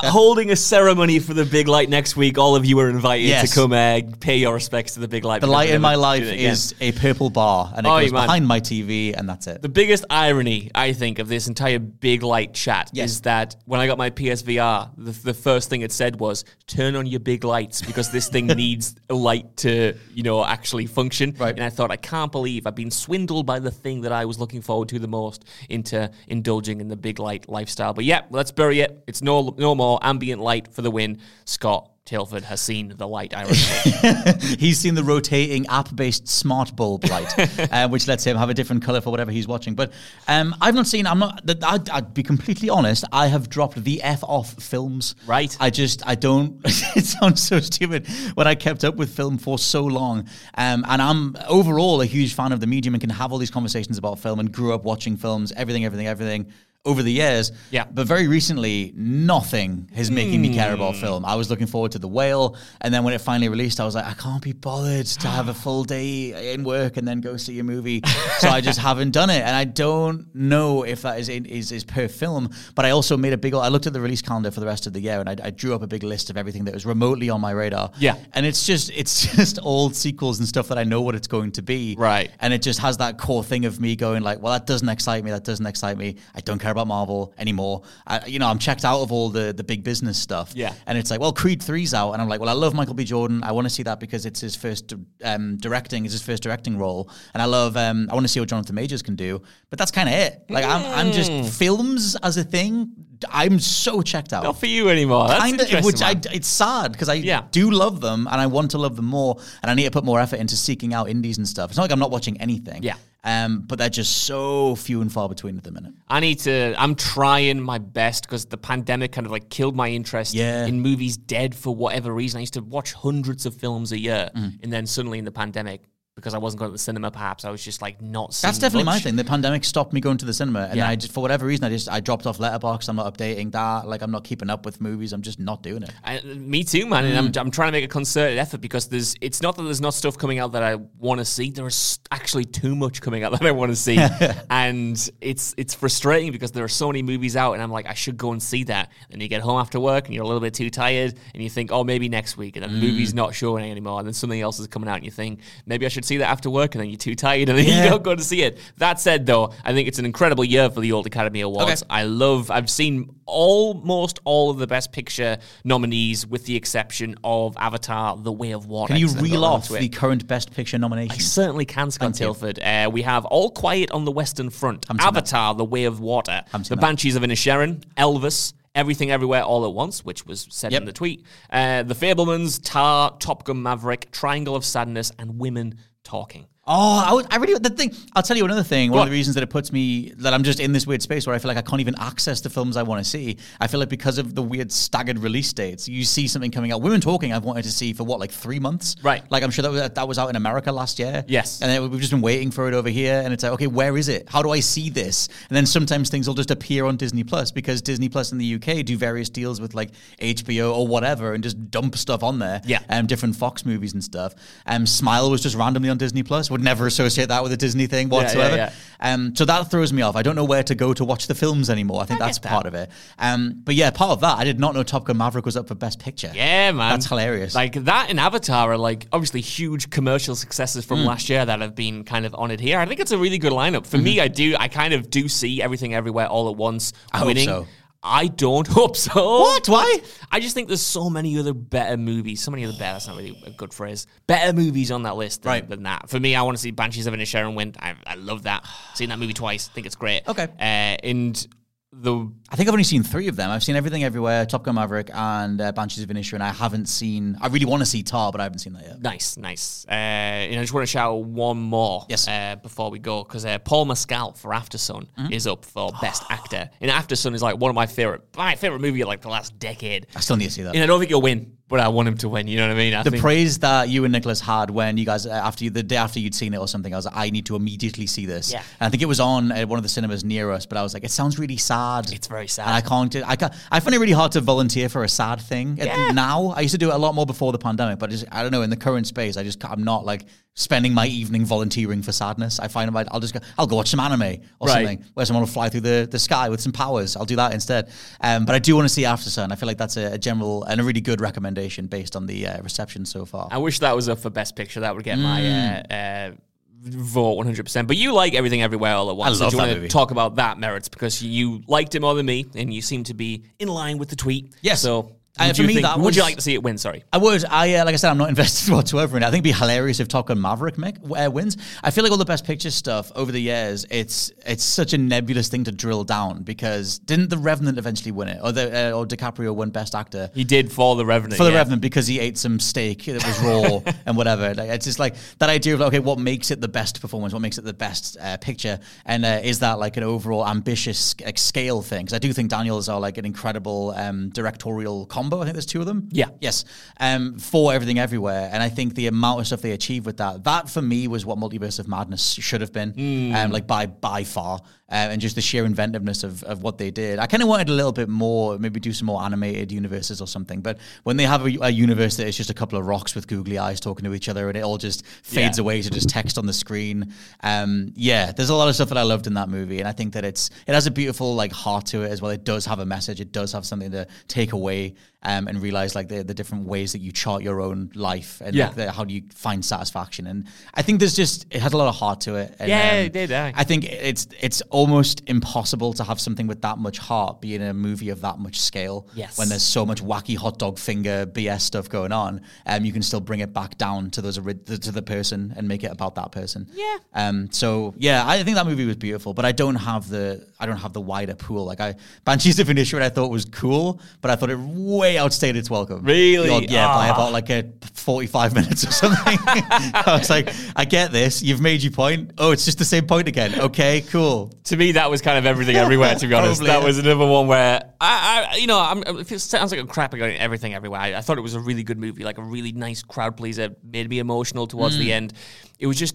holding a ceremony for the Big Light next week. All of you are invited Yes. to come uh, pay your respects to the Big Light. The light in my life do it again. is a purple bar, and it Oh, goes man. behind my TV, and that's it. The biggest irony, I think, of this entire big light chat Yes. is that when I got my PSVR, the, the first thing it said was, turn on your big lights because this thing <laughs> needs a light to, you know, actually function. Right. And I thought, I can't believe I've been swindled by the thing that I was looking forward to the most into indulging in the big light lifestyle. But yeah, let's bury it. It's no, no more ambient light for the win. Scott Tilford has seen the light, I <laughs> he's seen the rotating app-based smart bulb light, <laughs> uh, which lets him have a different color for whatever he's watching. But um, I've not seen. I'm not. I'd, I'd be completely honest. I have dropped the f off films. Right. I just. I don't. <laughs> it sounds so stupid when I kept up with film for so long. Um, and I'm overall a huge fan of the medium and can have all these conversations about film and grew up watching films. Everything. Everything. Everything. Over the years, Yeah. But very recently, nothing is making me care about hmm. film. I was looking forward to The Whale, and then when it finally released, I was like, I can't be bothered to have a <sighs> full day in work and then go see a movie. so I just <laughs> haven't done it, and I don't know if that is is, is per film. But I also made a big. I looked at the release calendar for the rest of the year, and I, I drew up a big list of everything that was remotely on my radar. Yeah. and it's just it's <laughs> just old sequels and stuff that I know what it's going to be. Right. and it just has that core thing of me going like, well, that doesn't excite me. That doesn't excite me. I don't care about Marvel anymore. I, you know, I'm checked out of all the the big business stuff. Yeah. and it's like, well, Creed 3's out, and I'm like, well, I love Michael B. Jordan. I want to see that because it's his first um, directing, it's his first directing role, and I love. Um, I want to see what Jonathan Majors can do. But that's kind of it. Like, I'm I'm just films as a thing. I'm so checked out. Not for you anymore. That's Kind of, interesting, which I, it's sad because I Yeah. do love them and I want to love them more, and I need to put more effort into seeking out indies and stuff. It's not like I'm not watching anything. Yeah. Um, but they're just so few and far between at the minute. I need to. I'm trying my best because the pandemic kind of like killed my interest Yeah. in movies. Dead for whatever reason. I used to watch hundreds of films a year, Mm. and then suddenly in the pandemic, because I wasn't going to the cinema, perhaps I was just like not. Seeing That's definitely my thing. The pandemic stopped me going to the cinema, and Yeah. I just for whatever reason I just I dropped off Letterboxd. I'm not updating that. Like I'm not keeping up with movies. I'm just not doing it. I, me too, man. And I'm, mm. I'm trying to make a concerted effort because there's. It's not that there's not stuff coming out that I want to see. There is actually too much coming out <laughs> that I want to see, <laughs> and it's it's frustrating because there are so many movies out, and I'm like, I should go and see that. And you get home after work, and you're a little bit too tired, and you think, oh, maybe next week, and the mm. movie's not showing anymore, and then something else is coming out, and you think maybe I should see that after work, and then you're too tired, and then Yeah. you don't go to see it. That said, though, I think it's an incredible year for the Old Academy Awards. I love. I've seen almost all of the Best Picture nominees, with the exception of Avatar: The Way of Water. Can you reel off the current Best Picture nominations? I certainly can, Scott Tilford. Uh, we have All Quiet on the Western Front, Haven't that. Avatar: The Way of Water, The that. Banshees of Inisherin, Elvis. Everything Everywhere All at Once, which was said Yep. in the tweet. Uh, the Fabelmans, Tar, Top Gun Maverick, Triangle of Sadness, and Women Talking. Oh, I, would, I really the thing. I'll tell you another thing. One of the reasons that it puts me that I'm just in this weird space where I feel like I can't even access the films I want to see. I feel like because of the weird staggered release dates, you see something coming out. Women Talking, I've wanted to see for what like three months. Right. Like I'm sure that was, that was out in America last year. Yes. And then we've just been waiting for it over here, and it's like, okay, where is it? How do I see this? And then sometimes things will just appear on Disney Plus because Disney Plus in the UK do various deals with like HBO or whatever, and just dump stuff on there. Yeah. Um, different Fox movies and stuff. Um, Smile was just randomly on Disney Plus, would never associate that with a Disney thing whatsoever. yeah. Um, so that throws me off. I don't know where to go to watch the films anymore. I think that's part of it. Um, but yeah, part of that, I did not know Top Gun Maverick was up for Best Picture. Yeah, man. That's hilarious. Like that and Avatar are like obviously huge commercial successes Mm. from last year that have been kind of honored here. I think it's a really good lineup. For me, I do I kind of do see everything everywhere all at once Mm-hmm. I hope so. I don't <laughs> hope so. What? Why? I just think there's so many other better movies. So many other better. That's not really a good phrase. Better movies on that list than, Right. than that. For me, I want to see Banshees of Inisherin win. I, I love that. Seen that movie twice. Think it's great. Okay. Uh, and the I think I've only seen three of them. I've seen Everything Everywhere, Top Gun Maverick, and uh, Banshees of Inisherin. I haven't seen. I really want to see Tar, but I haven't seen that yet. Nice, nice. Uh, and I just want to shout out one more Yes. uh, before we go because uh, Paul Mescal for After Sun Mm-hmm. is up for Best Actor. And After Sun is like one of my favorite, my favorite movie of like the last decade. I still need to see that. And I don't think he'll win, but I want him to win. You know what I mean? I the think praise that you and Nicholas had when you guys uh, after you, the day after you'd seen it or something, I was like, I need to immediately see this. Yeah. And I think it was on at one of the cinemas near us, but I was like, it sounds really sad. It's very sad. And I can't. do- I can't. I find it really hard to volunteer for a sad thing at- now. I used to do it a lot more before the pandemic, but just, I don't know. In the current space, I just I'm not like spending my evening volunteering for sadness. I find I'll just go, I'll go watch some anime or Right. something where someone will fly through the, the sky with some powers. I'll do that instead. Um, but I do want to see After Sun. I feel like that's a, a general and a really good recommendation based on the uh, reception so far. I wish that was up for Best Picture. That would get Mm. my uh, uh, vote 100%. But you like Everything Everywhere All at Once. I love so do you want to talk about that merits because you liked it more than me and you seem to be in line with the tweet. Yes. So Uh, would for you me, think- that would you like to see it win? Sorry. I would. I uh, like I said, I'm not <laughs> invested <laughs> whatsoever in it. I think it'd be hilarious if Top Gun Maverick Mick, uh, wins. I feel like all the Best Picture stuff over the years, it's it's such a nebulous thing to drill down because didn't The Revenant eventually win it, or the uh, or DiCaprio win Best Actor? He did for the Revenant. for the yeah. Revenant because he ate some steak that was raw <laughs> and whatever. Like, it's just like that idea of like, okay, what makes it the best performance? What makes it the best uh, picture? And uh, is that like an overall ambitious like, scale thing? Because I do think Daniels are like an incredible um, directorial combo. I think there's two of them. Yeah. Yes. Um, for everything everywhere, and I think the amount of stuff they achieved with that, that for me was what Multiverse of Madness should have been, um, like by by far. Uh, and just the sheer inventiveness of, of what they did. I kind of wanted a little bit more, maybe do some more animated universes or something. But when they have a, a universe that is just a couple of rocks with googly eyes talking to each other and it all just fades Yeah. away to just text on the screen, um, yeah, there's a lot of stuff that I loved in that movie. And I think that it's it has a beautiful like heart to it as well. It does have a message. It does have something to take away um, and realize like the, the different ways that you chart your own life and Yeah. like the, how do you find satisfaction. And I think there's just it has a lot of heart to it. And, Yeah, um, it did. I think it's it's almost impossible to have something with that much heart be in a movie of that much scale. Yes. When there's so much wacky hot dog finger BS stuff going on, um, you can still bring it back down to those to the person and make it about that person. Yeah. Um. So yeah, I think that movie was beautiful, but I don't have the I don't have the wider pool. Like I Banshees of Inisherin, I thought was cool, but I thought it way outstayed its welcome. Really? Odd- yeah, by Ah. about like a 45 minutes or something. <laughs> I was like, I get this. You've made your point. Oh, it's just the same point again. Okay, cool. To me, that was kind of everything everywhere. To be honest, that was another one where I, I you know, I'm, it sounds like a crap about everything everywhere. I, I thought it was a really good movie, like a really nice crowd pleaser, made me emotional towards Mm. the end. It was just,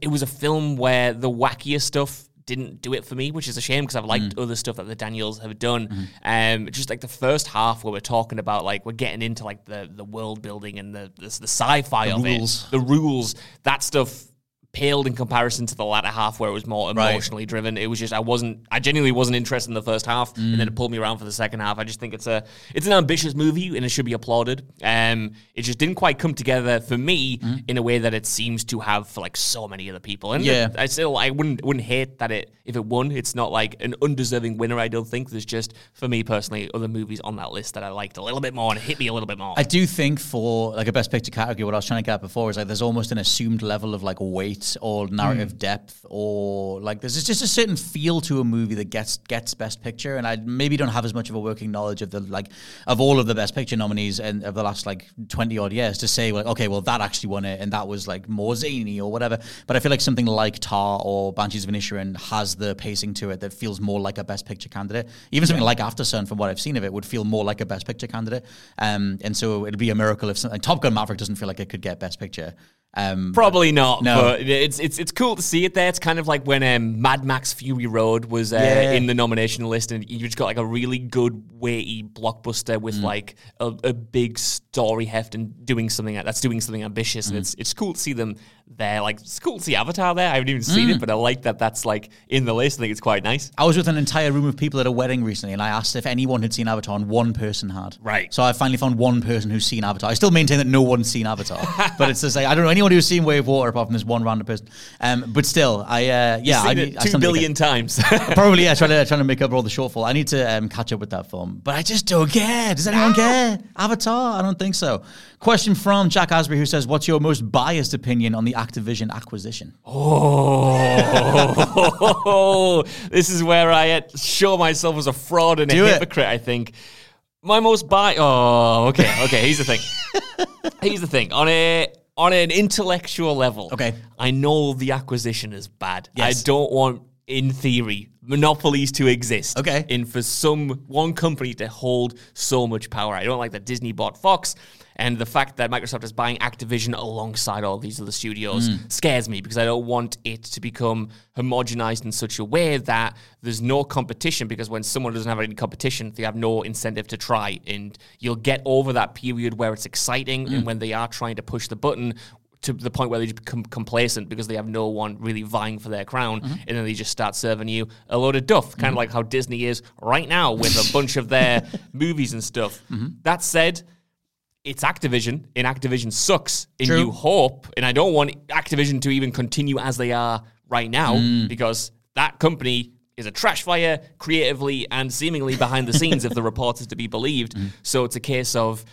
it was a film where the wackiest stuff didn't do it for me, which is a shame because I've liked Mm. other stuff that the Daniels have done. Mm-hmm. Um, just like the first half where we're talking about like we're getting into like the the world building and the the, the sci-fi The of rules. it, the rules, that stuff paled in comparison to the latter half where it was more Right. emotionally driven. It was just I wasn't I genuinely wasn't interested in the first half and Mm. then it pulled me around for the second half. I just think it's a it's an ambitious movie and it should be applauded. Um it just didn't quite come together for me in a way that it seems to have for like so many other people. And Mm. Yeah. I still I wouldn't wouldn't hate that it if it won. It's not like an undeserving winner, I don't think. There's just for me personally other movies on that list that I liked a little bit more and hit me a little bit more. I do think for like a best picture category, what I was trying to get at before is like there's almost an assumed level of like weight or narrative depth or like there's just a certain feel to a movie that gets gets best picture. And I maybe don't have as much of a working knowledge of the like of all of the best picture nominees and of the last like twenty odd years to say like okay, well that actually won it and that was like more zany or whatever. But I feel like something like Tar or Banshees of Inisherin has the pacing to it that feels more like a best picture candidate. Even something like After Sun, from what I've seen of it, would feel more like a best picture candidate. Um, and so it'd be a miracle if something Top Gun Maverick doesn't feel like it could get best picture. Um, Probably not, No. but it's it's it's cool to see it there. It's kind of like when um, Mad Max Fury Road was uh, Yeah. in the nomination list, and you just got like a really good, weighty blockbuster with Mm. like a, a big story heft and doing something that's doing something ambitious, Mm. and it's it's cool to see them there. Like it's cool to see Avatar there. I haven't even seen Mm. it, but I like that that's like in the list. I think it's quite nice. I was with an entire room of people at a wedding recently, and I asked if anyone had seen Avatar, and one person had. Right. So I finally found one person who's seen Avatar. I still maintain that no one's seen Avatar, <laughs> but it's just like I don't know anyone who's seen Way of Water apart from this one random person. Um, but still, I uh, yeah, Seen I it need- I two to billion times. <laughs> Probably, yeah, trying to <laughs> trying to make up for all the shortfall. I need to um, catch up with that film, but I just don't care. Does anyone care? Avatar? I don't think so. Question from Jack Asbury who says, "What's your most biased opinion on the Activision acquisition?" Oh, <laughs> this is where I show myself as a fraud and Do a it. hypocrite. I think my most bi. Oh, okay, okay. Here's the thing. <laughs> here's the thing. On a on an intellectual level, Okay. I know the acquisition is bad. Yes. I don't want, in theory, monopolies to exist. Okay. and for some one company to hold so much power. I don't like that Disney bought Fox. And the fact that Microsoft is buying Activision alongside all these other studios hmm. scares me because I don't want it to become homogenized in such a way that there's no competition. Because when someone doesn't have any competition, they have no incentive to try. And you'll get over that period where it's exciting and hmm. when they are trying to push the button to the point where they become complacent because they have no one really vying for their crown, hmm. and then they just start serving you a load of duff, kind of like how Disney is right now with a bunch of their <laughs> movies and stuff. That said, it's Activision, and Activision sucks, and True. you hope, and I don't want Activision to even continue as they are right now mm. because that company is a trash fire creatively and seemingly behind the scenes if the report is to be believed. Mm. So it's a case of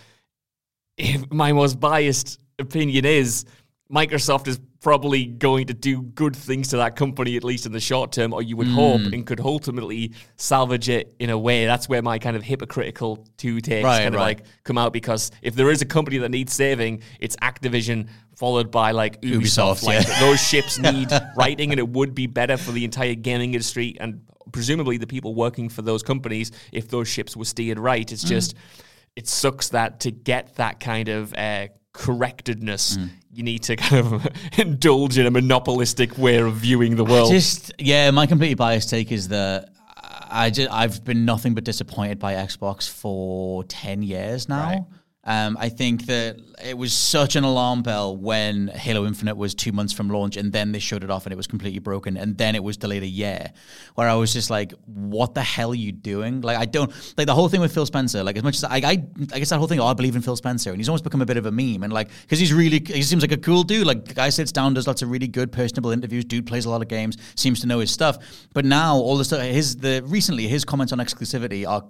if my most biased opinion is Microsoft is probably going to do good things to that company, at least in the short term, or you would hope, and could ultimately salvage it in a way. That's where my kind of hypocritical two takes Right, kind of right. like come out because if there is a company that needs saving, it's Activision followed by like Ubisoft. Ubisoft, like yeah. those ships <laughs> need writing, and it would be better for the entire gaming industry and presumably the people working for those companies if those ships were steered right. It's just it sucks that to get that kind of uh, correctedness, mm. you need to kind of <laughs> indulge in a monopolistic way of viewing the world. Just yeah, my completely biased take is that I just, I've been nothing but disappointed by Xbox for ten years now. Um, I think that it was such an alarm bell when Halo Infinite was two months from launch, and then they showed it off and it was completely broken, and then it was delayed a year. Where I was just like, "What the hell are you doing?" Like, I don't like the whole thing with Phil Spencer. Like, as much as I, I, I guess that whole thing. Oh, I believe in Phil Spencer, and he's almost become a bit of a meme, and like, because he's really, he seems like a cool dude. Like, guy sits down, does lots of really good, personable interviews. Dude plays a lot of games, seems to know his stuff. But now all the stuff, his the recently his comments on exclusivity are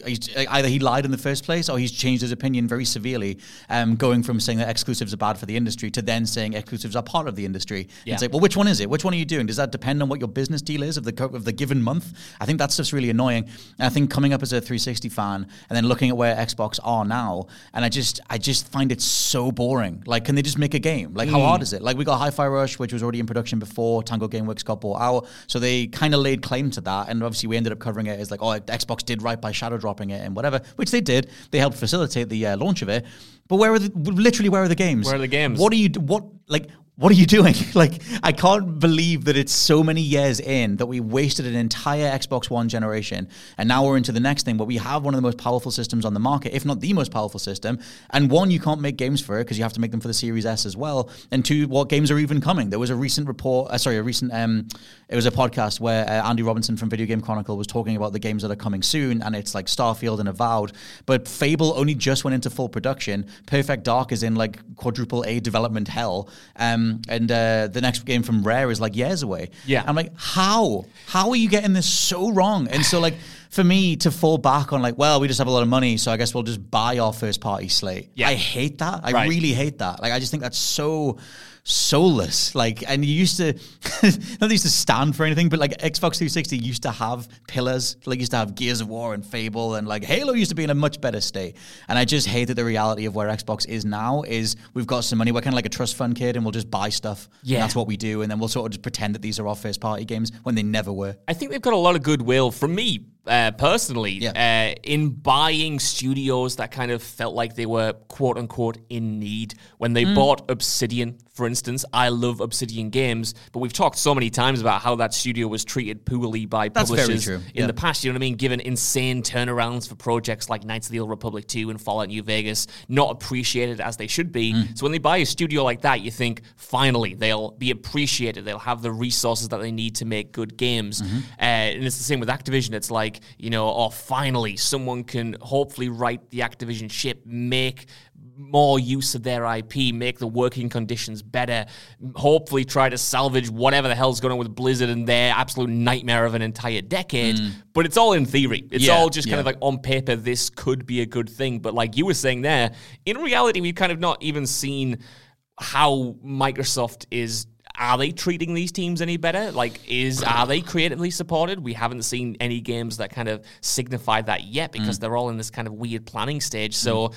either he lied in the first place or he's changed his opinion very severely. Um, going from saying that exclusives are bad for the industry to then saying exclusives are part of the industry. Yeah. It's like, well, which one is it? Which one are you doing? Does that depend on what your business deal is of the of the given month? I think that's just really annoying. And I think coming up as a 360 fan and then looking at where Xbox are now, and I just I just find it so boring. Like, can they just make a game? Like, how hard is it? Like, we got Hi-Fi Rush, which was already in production before Tango Gameworks got bought out, so they kind of laid claim to that. And obviously, we ended up covering it as like, oh, Xbox did right by shadow dropping it and whatever, which they did. They helped facilitate the uh, launch of it. But where are the literally where are the games? Where are the games? What are you what like what are you doing? <laughs> like I can't believe that it's so many years in that we wasted an entire Xbox One generation and now we're into the next thing where we have one of the most powerful systems on the market, if not the most powerful system. And one, you can't make games for it because you have to make them for the Series S as well. And two, what games are even coming? There was a recent report, uh, sorry, a recent um it was a podcast where uh, Andy Robinson from Video Game Chronicle was talking about the games that are coming soon and it's like Starfield and Avowed, but Fable only just went into full production. Perfect Dark is in like quadruple A development hell. Um, and uh, the next game from Rare is like years away. Yeah. I'm like, how? How are you getting this so wrong? And so, like, for me to fall back on, like, well, we just have a lot of money, so I guess we'll just buy our first party slate. Yeah. I hate that. I Right. really hate that. Like, I just think that's so soulless. Like, and you used to, <laughs> not used to stand for anything, but like Xbox 360 used to have pillars. Like, used to have Gears of War and Fable, and like Halo used to be in a much better state. And I just hate that the reality of where Xbox is now is we've got some money. We're kind of like a trust fund kid, and we'll just buy stuff. And Yeah. that's what we do, and then we'll sort of just pretend that these are our first party games when they never were. I think they've got a lot of goodwill from me uh, personally Yeah. uh, in buying studios that kind of felt like they were quote unquote in need. When Mm. they bought Obsidian for instance. I love Obsidian Games, but we've talked so many times about how that studio was treated poorly by That's publishers in Yeah. the past. You know what I mean? Given insane turnarounds for projects like Knights of the Old Republic 2 and Fallout New Vegas, not appreciated as they should be. Mm. So when they buy a studio like that, you think finally they'll be appreciated. They'll have the resources that they need to make good games. Mm-hmm. Uh, and it's the same with Activision. It's like, you know, oh, finally someone can hopefully right the Activision ship, make more use of their IP, make the working conditions better, hopefully try to salvage whatever the hell's going on with Blizzard and their absolute nightmare of an entire decade. But it's all in theory. It's Mm. Yeah, all just kind yeah. of like on paper, this could be a good thing. But like you were saying there, in reality, we've kind of not even seen how Microsoft is. Are they treating these teams any better? Like, is are they creatively supported? We haven't seen any games that kind of signify that yet because Mm. they're all in this kind of weird planning stage. So,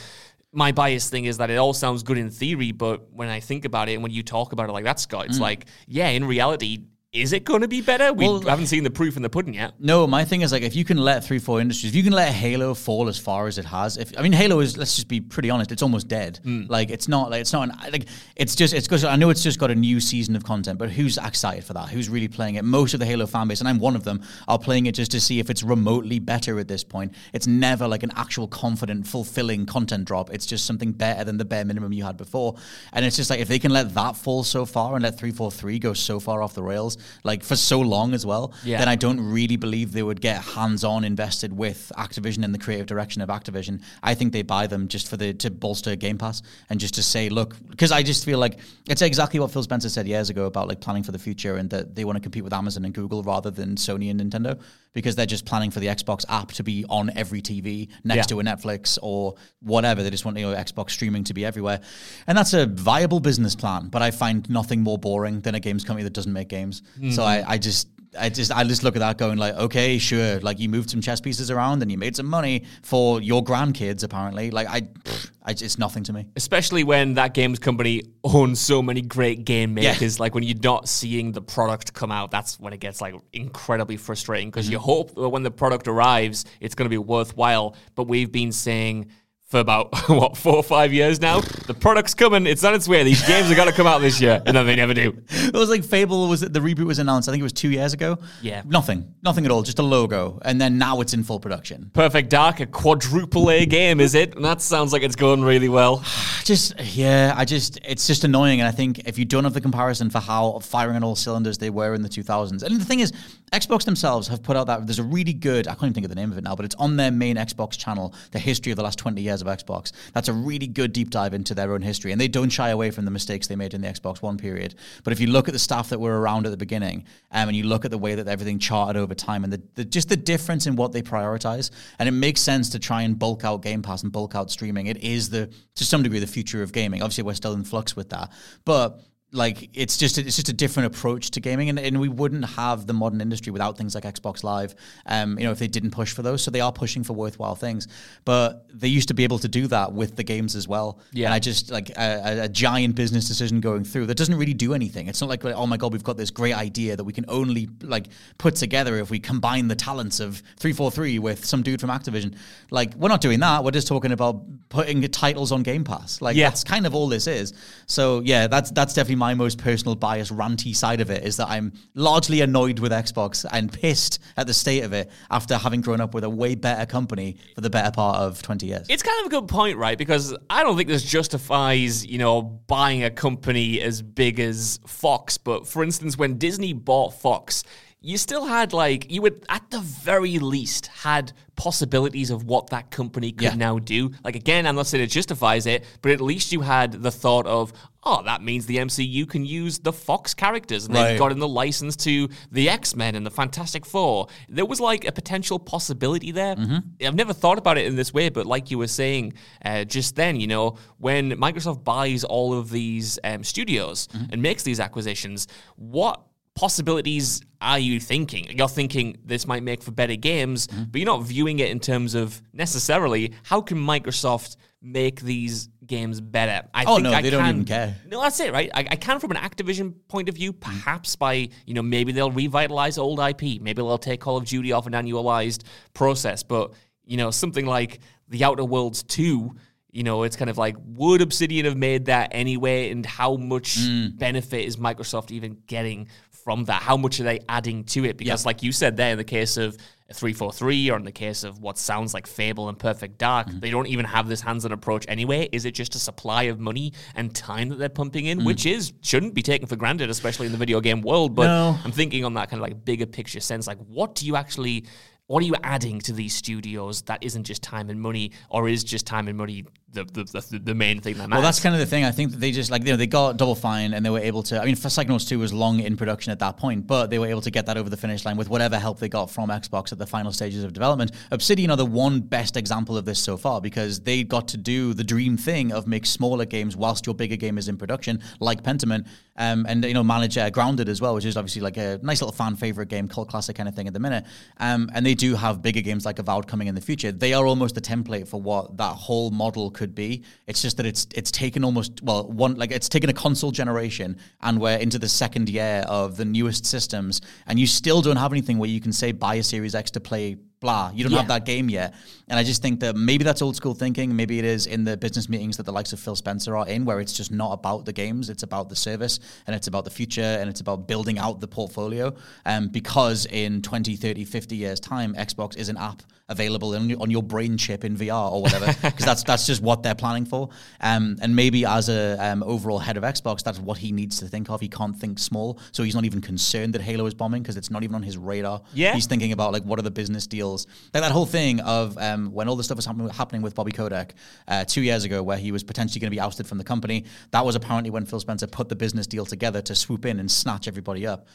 my bias thing is that it all sounds good in theory, but when I think about it and when you talk about it like that, Scott, it's mm. like, yeah, in reality, is it going to be better? We Mm. Well- haven't seen the proof in the pudding yet. No, my thing is like if you can let three, four industries, if you can let Halo fall as far as it has, if I mean Halo is, let's just be pretty honest, it's almost dead. Like it's not like it's not an like it's just it's because I know it's just got a new season of content, but who's excited for that? Who's really playing it? Most of the Halo fan base, and I'm one of them, are playing it just to see if it's remotely better at this point. It's never like an actual confident, fulfilling content drop. It's just something better than the bare minimum you had before. And it's just like if they can let that fall so far and let three, four, three go so far off the rails, like for so long as well, Yeah. then I don't really believe they would get hands-on invested with Activision and the creative direction of Activision. I think they buy them just for the to bolster Game Pass and just to say, look, because I just feel like it's exactly what Phil Spencer said years ago about like planning for the future and that they want to compete with Amazon and Google rather than Sony and Nintendo because they're just planning for the Xbox app to be on every TV next Yeah. to a Netflix or whatever. They just want you know, Xbox streaming to be everywhere, and that's a viable business plan. But I find nothing more boring than a games company that doesn't make games. So I, I just. I just I just look at that going like okay sure like you moved some chess pieces around and you made some money for your grandkids apparently like I, pfft, I it's nothing to me especially when that games company owns so many great game Yeah. makers. Like when you're not seeing the product come out, that's when it gets like incredibly frustrating because you Mm-hmm. hope that when the product arrives, it's going to be worthwhile. But we've been saying for about <laughs> what four or five years now, the product's coming. It's on its way. These games are going to come out this year, and then they never do. it was like Fable was the reboot was announced I think it was two years ago Yeah. nothing nothing at all just a logo and then now it's in full production Perfect Dark, a quadruple A game, is it? And that sounds like it's going really well. <sighs> just yeah i just it's just annoying and i think if you don't have the comparison for how firing on all cylinders they were in the 2000s and the thing is xbox themselves have put out that there's a really good i can't even think of the name of it now but it's on their main xbox channel the history of the last 20 years of xbox. That's a really good deep dive into their own history and they don't shy away from the mistakes they made in the xbox one period. But if you look at the staff that were around at the beginning um, and you look at the way that everything charted over time and the, the just the difference in what they prioritize and it makes sense to try and bulk out game pass and bulk out streaming. It is the to some degree the future of gaming. Obviously we're still in flux with that. But like it's just it's just a different approach to gaming and, and we wouldn't have the modern industry without things like Xbox Live um you know if they didn't push for those so they are pushing for worthwhile things but they used to be able to do that with the games as well Yeah. and I just like a, a- giant business decision going through that doesn't really do anything it's not like oh my god we've got this great idea that we can only like put together if we combine the talents of 343 with some dude from Activision like we're not doing that we're just talking about putting titles on Game Pass like Yeah. that's kind of all this is. So yeah, that's that's definitely my most personal bias ranty side of it is that I'm largely annoyed with Xbox and pissed at the state of it after having grown up with a way better company for the better part of 20 years. It's kind of a good point, right? Because I don't think this justifies, you know, buying a company as big as Fox. But for instance, when Disney bought Fox, you still had like you would at the very least had possibilities of what that company could Yeah. now do. Like again, I'm not saying it justifies it, but at least you had the thought of, oh, that means the MCU can use the Fox characters, and they've Right. gotten the license to the X Men and the Fantastic Four. There was like a potential possibility there. I've never thought about it in this way, but like you were saying uh, just then, you know, when Microsoft buys all of these um, studios and makes these acquisitions, what possibilities are you thinking? You're thinking this might make for better games, but you're not viewing it in terms of necessarily how can Microsoft make these games better. I Oh, think no, I they don't even care. No, that's it, right? I, I can from an Activision point of view, perhaps by, you know, maybe they'll revitalize old IP. Maybe they'll take Call of Duty off an annualized process. But, you know, something like The Outer Worlds 2, You know, it's kind of like, would Obsidian have made that anyway? And how much Mm. benefit is Microsoft even getting from that? How much are they adding to it? Because, Yeah. like you said there, in the case of 343 or in the case of what sounds like Fable and Perfect Dark, Mm-hmm. they don't even have this hands on approach anyway. Is it just a supply of money and time that they're pumping in, which is shouldn't be taken for granted, especially in the video game world? But No. I'm thinking on that kind of like bigger picture sense, like what do you actually. What are you adding to these studios that isn't just time and money, or is just time and money the the, the, the main thing that matters? Well, that's kind of the thing. I think that they just like you know they got Double Fine and they were able to. I mean, Psychonauts two was long in production at that point, but they were able to get that over the finish line with whatever help they got from Xbox at the final stages of development. Obsidian are the one best example of this so far because they got to do the dream thing of make smaller games whilst your bigger game is in production, like Pentiment, um, and you know manage uh, Grounded as well, which is obviously like a nice little fan favorite game, cult classic kind of thing at the minute. Um, and they do have bigger games like Avowed coming in the future. They are almost the template for what that whole model could be. It's just that it's it's taken almost well one like it's taken a console generation and we're into the second year of the newest systems, and you still don't have anything where you can say buy a Series X to play blah. You don't have that game yet. And I just think that maybe that's old school thinking. Maybe it is in the business meetings that the likes of Phil Spencer are in, where it's just not about the games, it's about the service and it's about the future and it's about building out the portfolio. Um, because in 20, 30, 50 years' time, Xbox is an app available on your, on your brain chip in VR or whatever, <laughs> because that's that's just what they're planning for. Um, and maybe as a um, overall head of Xbox, that's what he needs to think of. He can't think small, so he's not even concerned that Halo is bombing because it's not even on his radar. Yeah. he's thinking about like what are the business deals, like that whole thing of um, when all this stuff was happening, happening with Bobby Kotick uh, two years ago, where he was potentially going to be ousted from the company. That was apparently when Phil Spencer put the business deal together to swoop in and snatch everybody up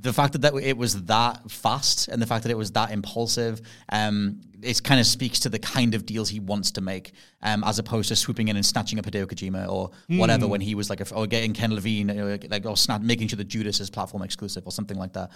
the fact that, that it was that fast and the fact that it was that impulsive, um, it kind of speaks to the kind of deals he wants to make, um, as opposed to swooping in and snatching up Hideo Kojima or whatever when he was like, a, or getting Ken Levine, know, like, or snap, making sure that Judas is platform exclusive or something like that.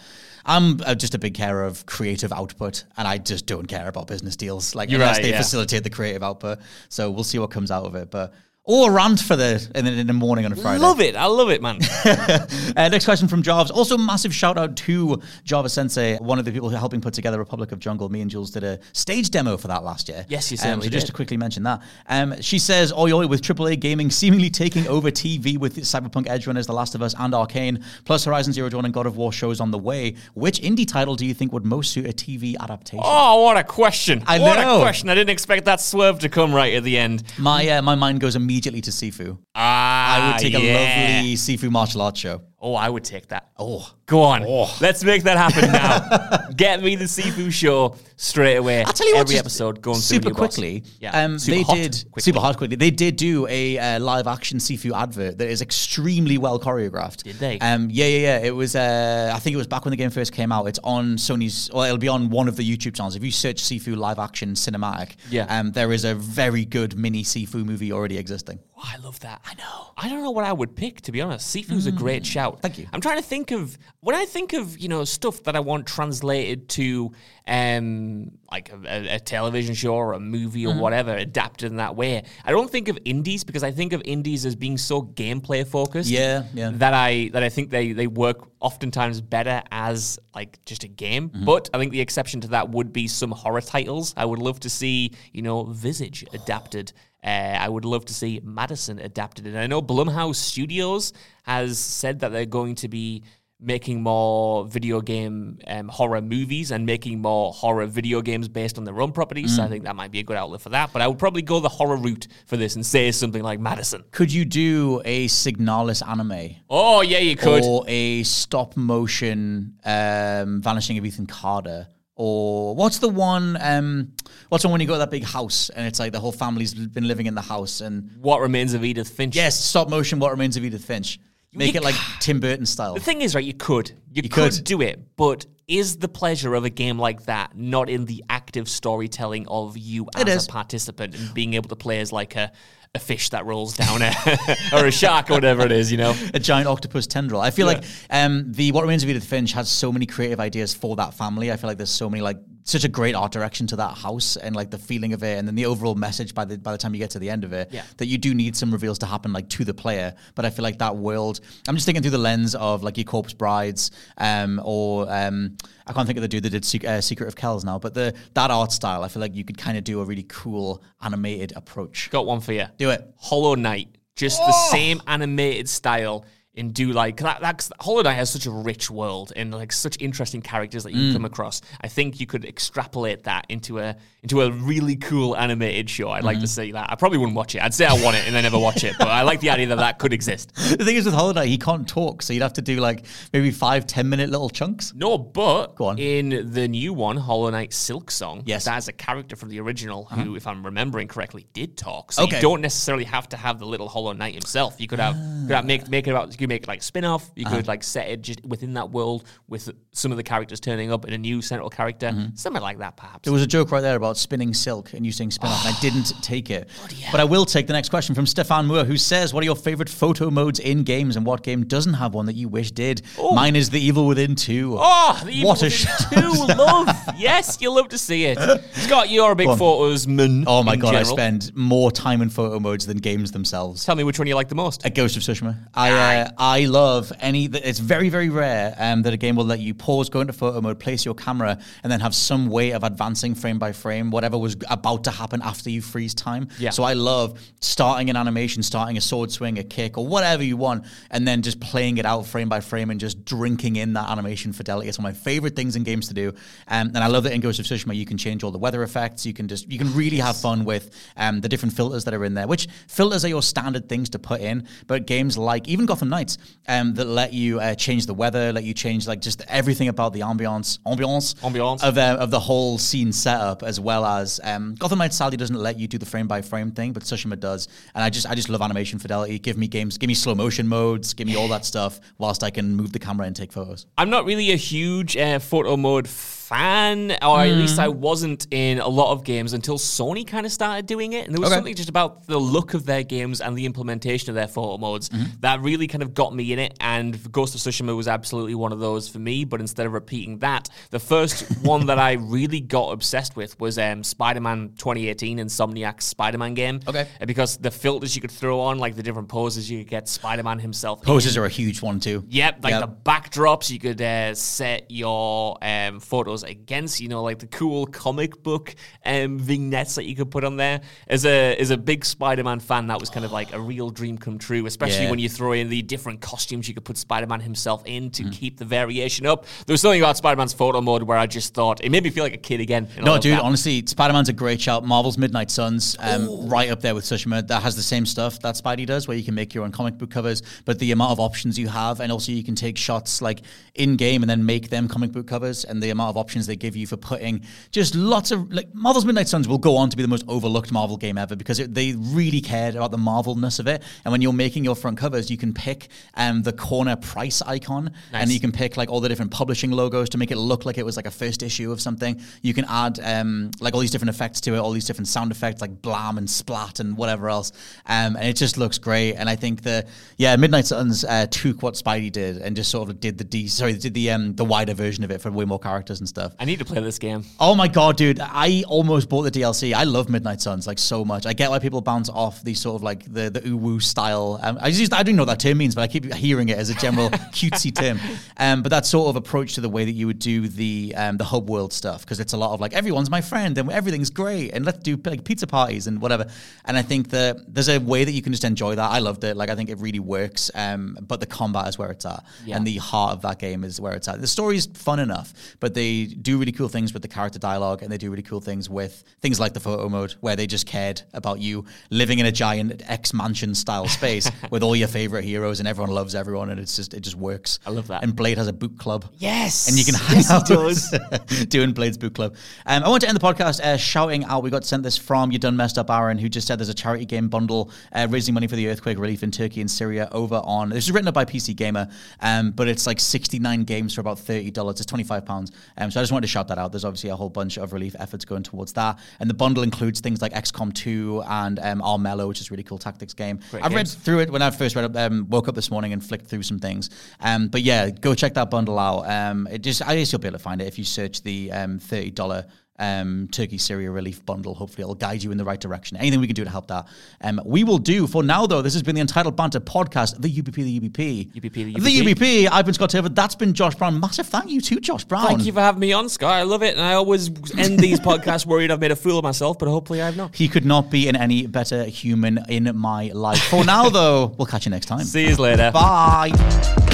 I'm uh, just a big carer of creative output, and I just don't care about business deals, like You're unless right, they yeah. facilitate the creative output. So we'll see what comes out of it, but. Or rant for the in, the- in the morning on a Friday. I love it. I love it, man. <laughs> Uh, next question from Jarvis. Also, massive shout out to Java Sensei, one of the people who are helping put together Republic of Jungle. Me and Jules did a stage demo for that last year. Yes, you um, so just did. to quickly mention that. Um, she says, Oi, oi, with AAA gaming seemingly taking over TV with Cyberpunk Edge Runners, The Last of Us, and Arcane, plus Horizon Zero Dawn and God of War shows on the way, which indie title do you think would most suit a TV adaptation? oh, what a question. I what know. a question. I didn't expect that swerve to come right at the end. My, uh, my mind goes immediately to Sifu. Ah, I would take yeah. a lovely Sifu martial arts show. Oh, I would take that. Oh. Go on. Let's make that happen now. <laughs> Get me the Sifu show straight away. I'll tell you what, Every episode going super quickly. Yeah. Um, Super they hot did quickly. super hard quickly. They did do a uh, live action Sifu advert that is extremely well choreographed. Did they? Um, yeah, yeah, yeah. It was. Uh, I think it was back when the game first came out. It's on Sony's. Well, it'll be on one of the YouTube channels. If you search Sifu live action cinematic, Yeah. um, there is a very good mini Sifu movie already existing. Oh, I love that. I know. I don't know what I would pick to be honest. Sifu's a great shout. Mm. Thank you. I'm trying to think of when I think of you know stuff that I want translated to um like a, a- television show or a movie Mm-hmm. or whatever adapted in that way. I don't think of indies because I think of indies as being so gameplay focused. Yeah, yeah. That I that I think they they work oftentimes better as like just a game. Mm-hmm. But I think the exception to that would be some horror titles. I would love to see you know Visage adapted. Uh, I would love to see Madison adapted. And I know Blumhouse Studios has said that they're going to be making more video game um, horror movies and making more horror video games based on their own properties. So I think that might be a good outlet for that. But I would probably go the horror route for this and say something like Madison. Could you do a Signalis anime? Oh, yeah, you could. Or a stop motion um, Vanishing of Ethan Carter. Or what's the one? Um, what's the one when you go to that big house and it's like the whole family's been living in the house and What Remains of Edith Finch. yes, stop motion. What remains of Edith Finch? Make You it like Tim Burton style. The thing is, right, you could. You, could, could. do it, but is the pleasure of a game like that not in the active storytelling of you as is. a participant and being able to play as like a, a fish that rolls down a, <laughs> or a shark or whatever it is, you know? a giant octopus tendril. I feel like um, the What Remains of Edith Finch has so many creative ideas for that family. I feel like there's so many like such a great art direction to that house and like the feeling of it, and then the overall message by the by the time you get to the end of it. Yeah. That you do need some reveals to happen like to the player, but I feel like that world. I'm just thinking through the lens of like your Corpse Brides, um, or um, I can't think of the dude that did uh, Secret of Kells now, but the that art style, I feel like you could kind of do a really cool animated approach. Got one for you. Do it. Hollow Knight, just the same animated style. And do like that, that's Hollow Knight has such a rich world and like such interesting characters that you mm. come across. I think you could extrapolate that into a into a really cool animated show. I'd like to mm-hmm. see that. I probably wouldn't watch it. I'd say I want it and then never watch it, but I like the idea that that could exist. <laughs> The thing is with Hollow Knight, he can't talk, so you'd have to do like maybe five, ten minute little chunks. No, but Go on. in the new one, Hollow Knight Silksong, Yes. Uh-huh. that is a character from the original who, mm-hmm. if I'm remembering correctly, did talk. So Okay. you don't necessarily have to have the little Hollow Knight himself. You could have, could have ah. make make it about you could make like a spin off. You Uh-huh. could like set it just within that world with some of the characters turning up and a new central character, Mm-hmm. something like that, perhaps. There was a joke right there about spinning silk and you saying spin off, and I didn't take it. But I will take the next question from Stefan Moore, who says, What are your favorite photo modes in games and what game doesn't have one that you wish did? Mine is The Evil Within 2. Oh, the Evil what a Within shot. two <laughs> love. Yes, you love to see it. Scott, you're a big photos man. Oh my god, general. I spend more time in photo modes than games themselves. Tell me which one you like the most. A Ghost of Tsushima. I uh, I love any. It's very very rare um, that a game will let you pause, go into photo mode, place your camera, and then have some way of advancing frame by frame whatever was about to happen after you freeze time. Yeah. So I love starting an animation, starting a sword swing, a kick, or whatever you want, and then just playing it out frame by frame and just drinking in that animation fidelity. It's one of my favorite things in games to do. Um, and I love that in Ghost of Tsushima you can change all the weather effects. You can just you can really have fun with um, the different filters that are in there. Which filters are your standard things to put in, but games like even Gotham Knights um, that let you uh, change the weather, let you change like just everything about the ambiance, ambiance, Ambiance. of uh, of the whole scene setup, as well as um, Gotham Knights sadly doesn't let you do the frame by frame thing, but Tsushima does. And I just I just love animation fidelity. Give me games, give me slow motion modes, give me all that stuff, whilst I can move the camera and take photos. I'm not really a huge uh, photo mode fan, or at least I wasn't in a lot of games until Sony kind of started doing it. And there was Okay. something just about the look of their games and the implementation of their photo modes that really kind of got me in it. And Ghost of Tsushima was absolutely one of those for me. But instead of repeating that, the first <laughs> one that I really got obsessed with was um, Spider Man 2018, Insomniac's Spider Man game. Okay. Because the filters you could throw on, like the different poses you could get Spider Man himself. in. Poses are a huge one too. Yep, like Yep. the backdrops you could uh, set your um, photos against. You know, like the cool comic book um, vignettes that you could put on there. As a as a big Spider-Man fan, that was kind of like a real dream come true. Especially Yeah. when you throw in the different costumes you could put Spider-Man himself in Mm. to keep the variation up. There was something about Spider-Man's photo mode where I just thought it made me feel like a kid again. No, dude, that. honestly, Spider Man's a great shout. Marvel's Midnight Suns, um, right up there with Tsushima. That has the same stuff that Spidey does, where you can make your own comic book covers, but the amount of options you have, and also you can take shots like in game and then make them comic book covers, and the amount of options they give you for putting just lots of like Marvel's Midnight Suns will go on to be the most overlooked Marvel game ever because it, they really cared about the Marvelness of it. And when you're making your front covers, you can pick um, the corner price icon, and you can pick like all the different publishing logos to make it look like it was like a first issue of something. You can add um, like all these different effects to it, all these different sound effects like blam and splat and whatever else, um, and it just looks great. And I think the yeah, Midnight Suns uh, took what Spidey did and just sort of did the D sorry did the um, the wider version of it for way more characters and stuff. I need to play this game. Oh my god, dude! I almost bought the DLC. I love Midnight Suns like so much. I get why people bounce off these sort of like the the uwu style. Um, I just I don't know what that term means, but I keep hearing it as a general <laughs> cutesy term. Um, but that sort of approach to the way that you would do the um, the hub world stuff because it's a lot of like everyone's my friend and everything's great and let's do like pizza parties and whatever. And I think that there's a way that you can just enjoy that. I loved it. Like I think it really works. Um, but the combat is where it's at, and the heart of that game is where it's at. The story's fun enough, but they do really cool things with the character dialogue, and they do really cool things with things like the photo mode, where they just cared about you living in a giant X mansion style space <laughs> with all your favorite heroes, and everyone loves everyone, and it's just it just works. I love that. And Blade has a boot club. Yes, And you can hang yes, he out does. <laughs> doing Blade's Book Club. Um, I want to end the podcast uh, shouting out. We got sent this from You Done Messed Up Aaron, who just said there's a charity game bundle uh, raising money for the earthquake relief in Turkey and Syria over on. This is written up by PC Gamer, um, but it's like 69 games for about $30. It's £25. Um, so I just wanted to shout that out. There's obviously a whole bunch of relief efforts going towards that, and the bundle includes things like XCOM 2 and um, Armello, which is a really cool tactics game. Great I read games. through it when I first read it. Um, woke up this morning and flicked through some things. Um, but yeah, go check that bundle out. Um, it just I guess you'll be able to find it if you search the um, thirty dollar. Um, Turkey Syria relief bundle. Hopefully, it'll guide you in the right direction. Anything we can do to help that, um, we will do. For now, though, this has been the Untitled Banter podcast, the UBP, the UBP, UBP, the the UBP. UBP. I've been Scott Turford. That's been Josh Brown. Massive thank you to Josh Brown. Thank you for having me on, Scott. I love it. And I always end these <laughs> podcasts worried I've made a fool of myself, but hopefully I've not. He could not be in any better human in my life. For now, though, we'll catch you next time. See you later. Bye.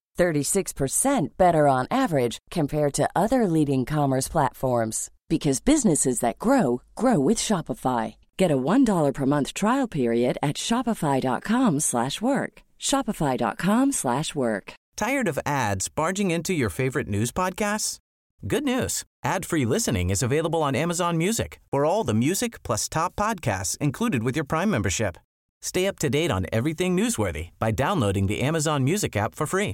36% better on average compared to other leading commerce platforms because businesses that grow grow with Shopify. Get a $1 per month trial period at shopify.com/work. shopify.com/work. Tired of ads barging into your favorite news podcasts? Good news. Ad-free listening is available on Amazon Music. For all the music plus top podcasts included with your Prime membership. Stay up to date on everything newsworthy by downloading the Amazon Music app for free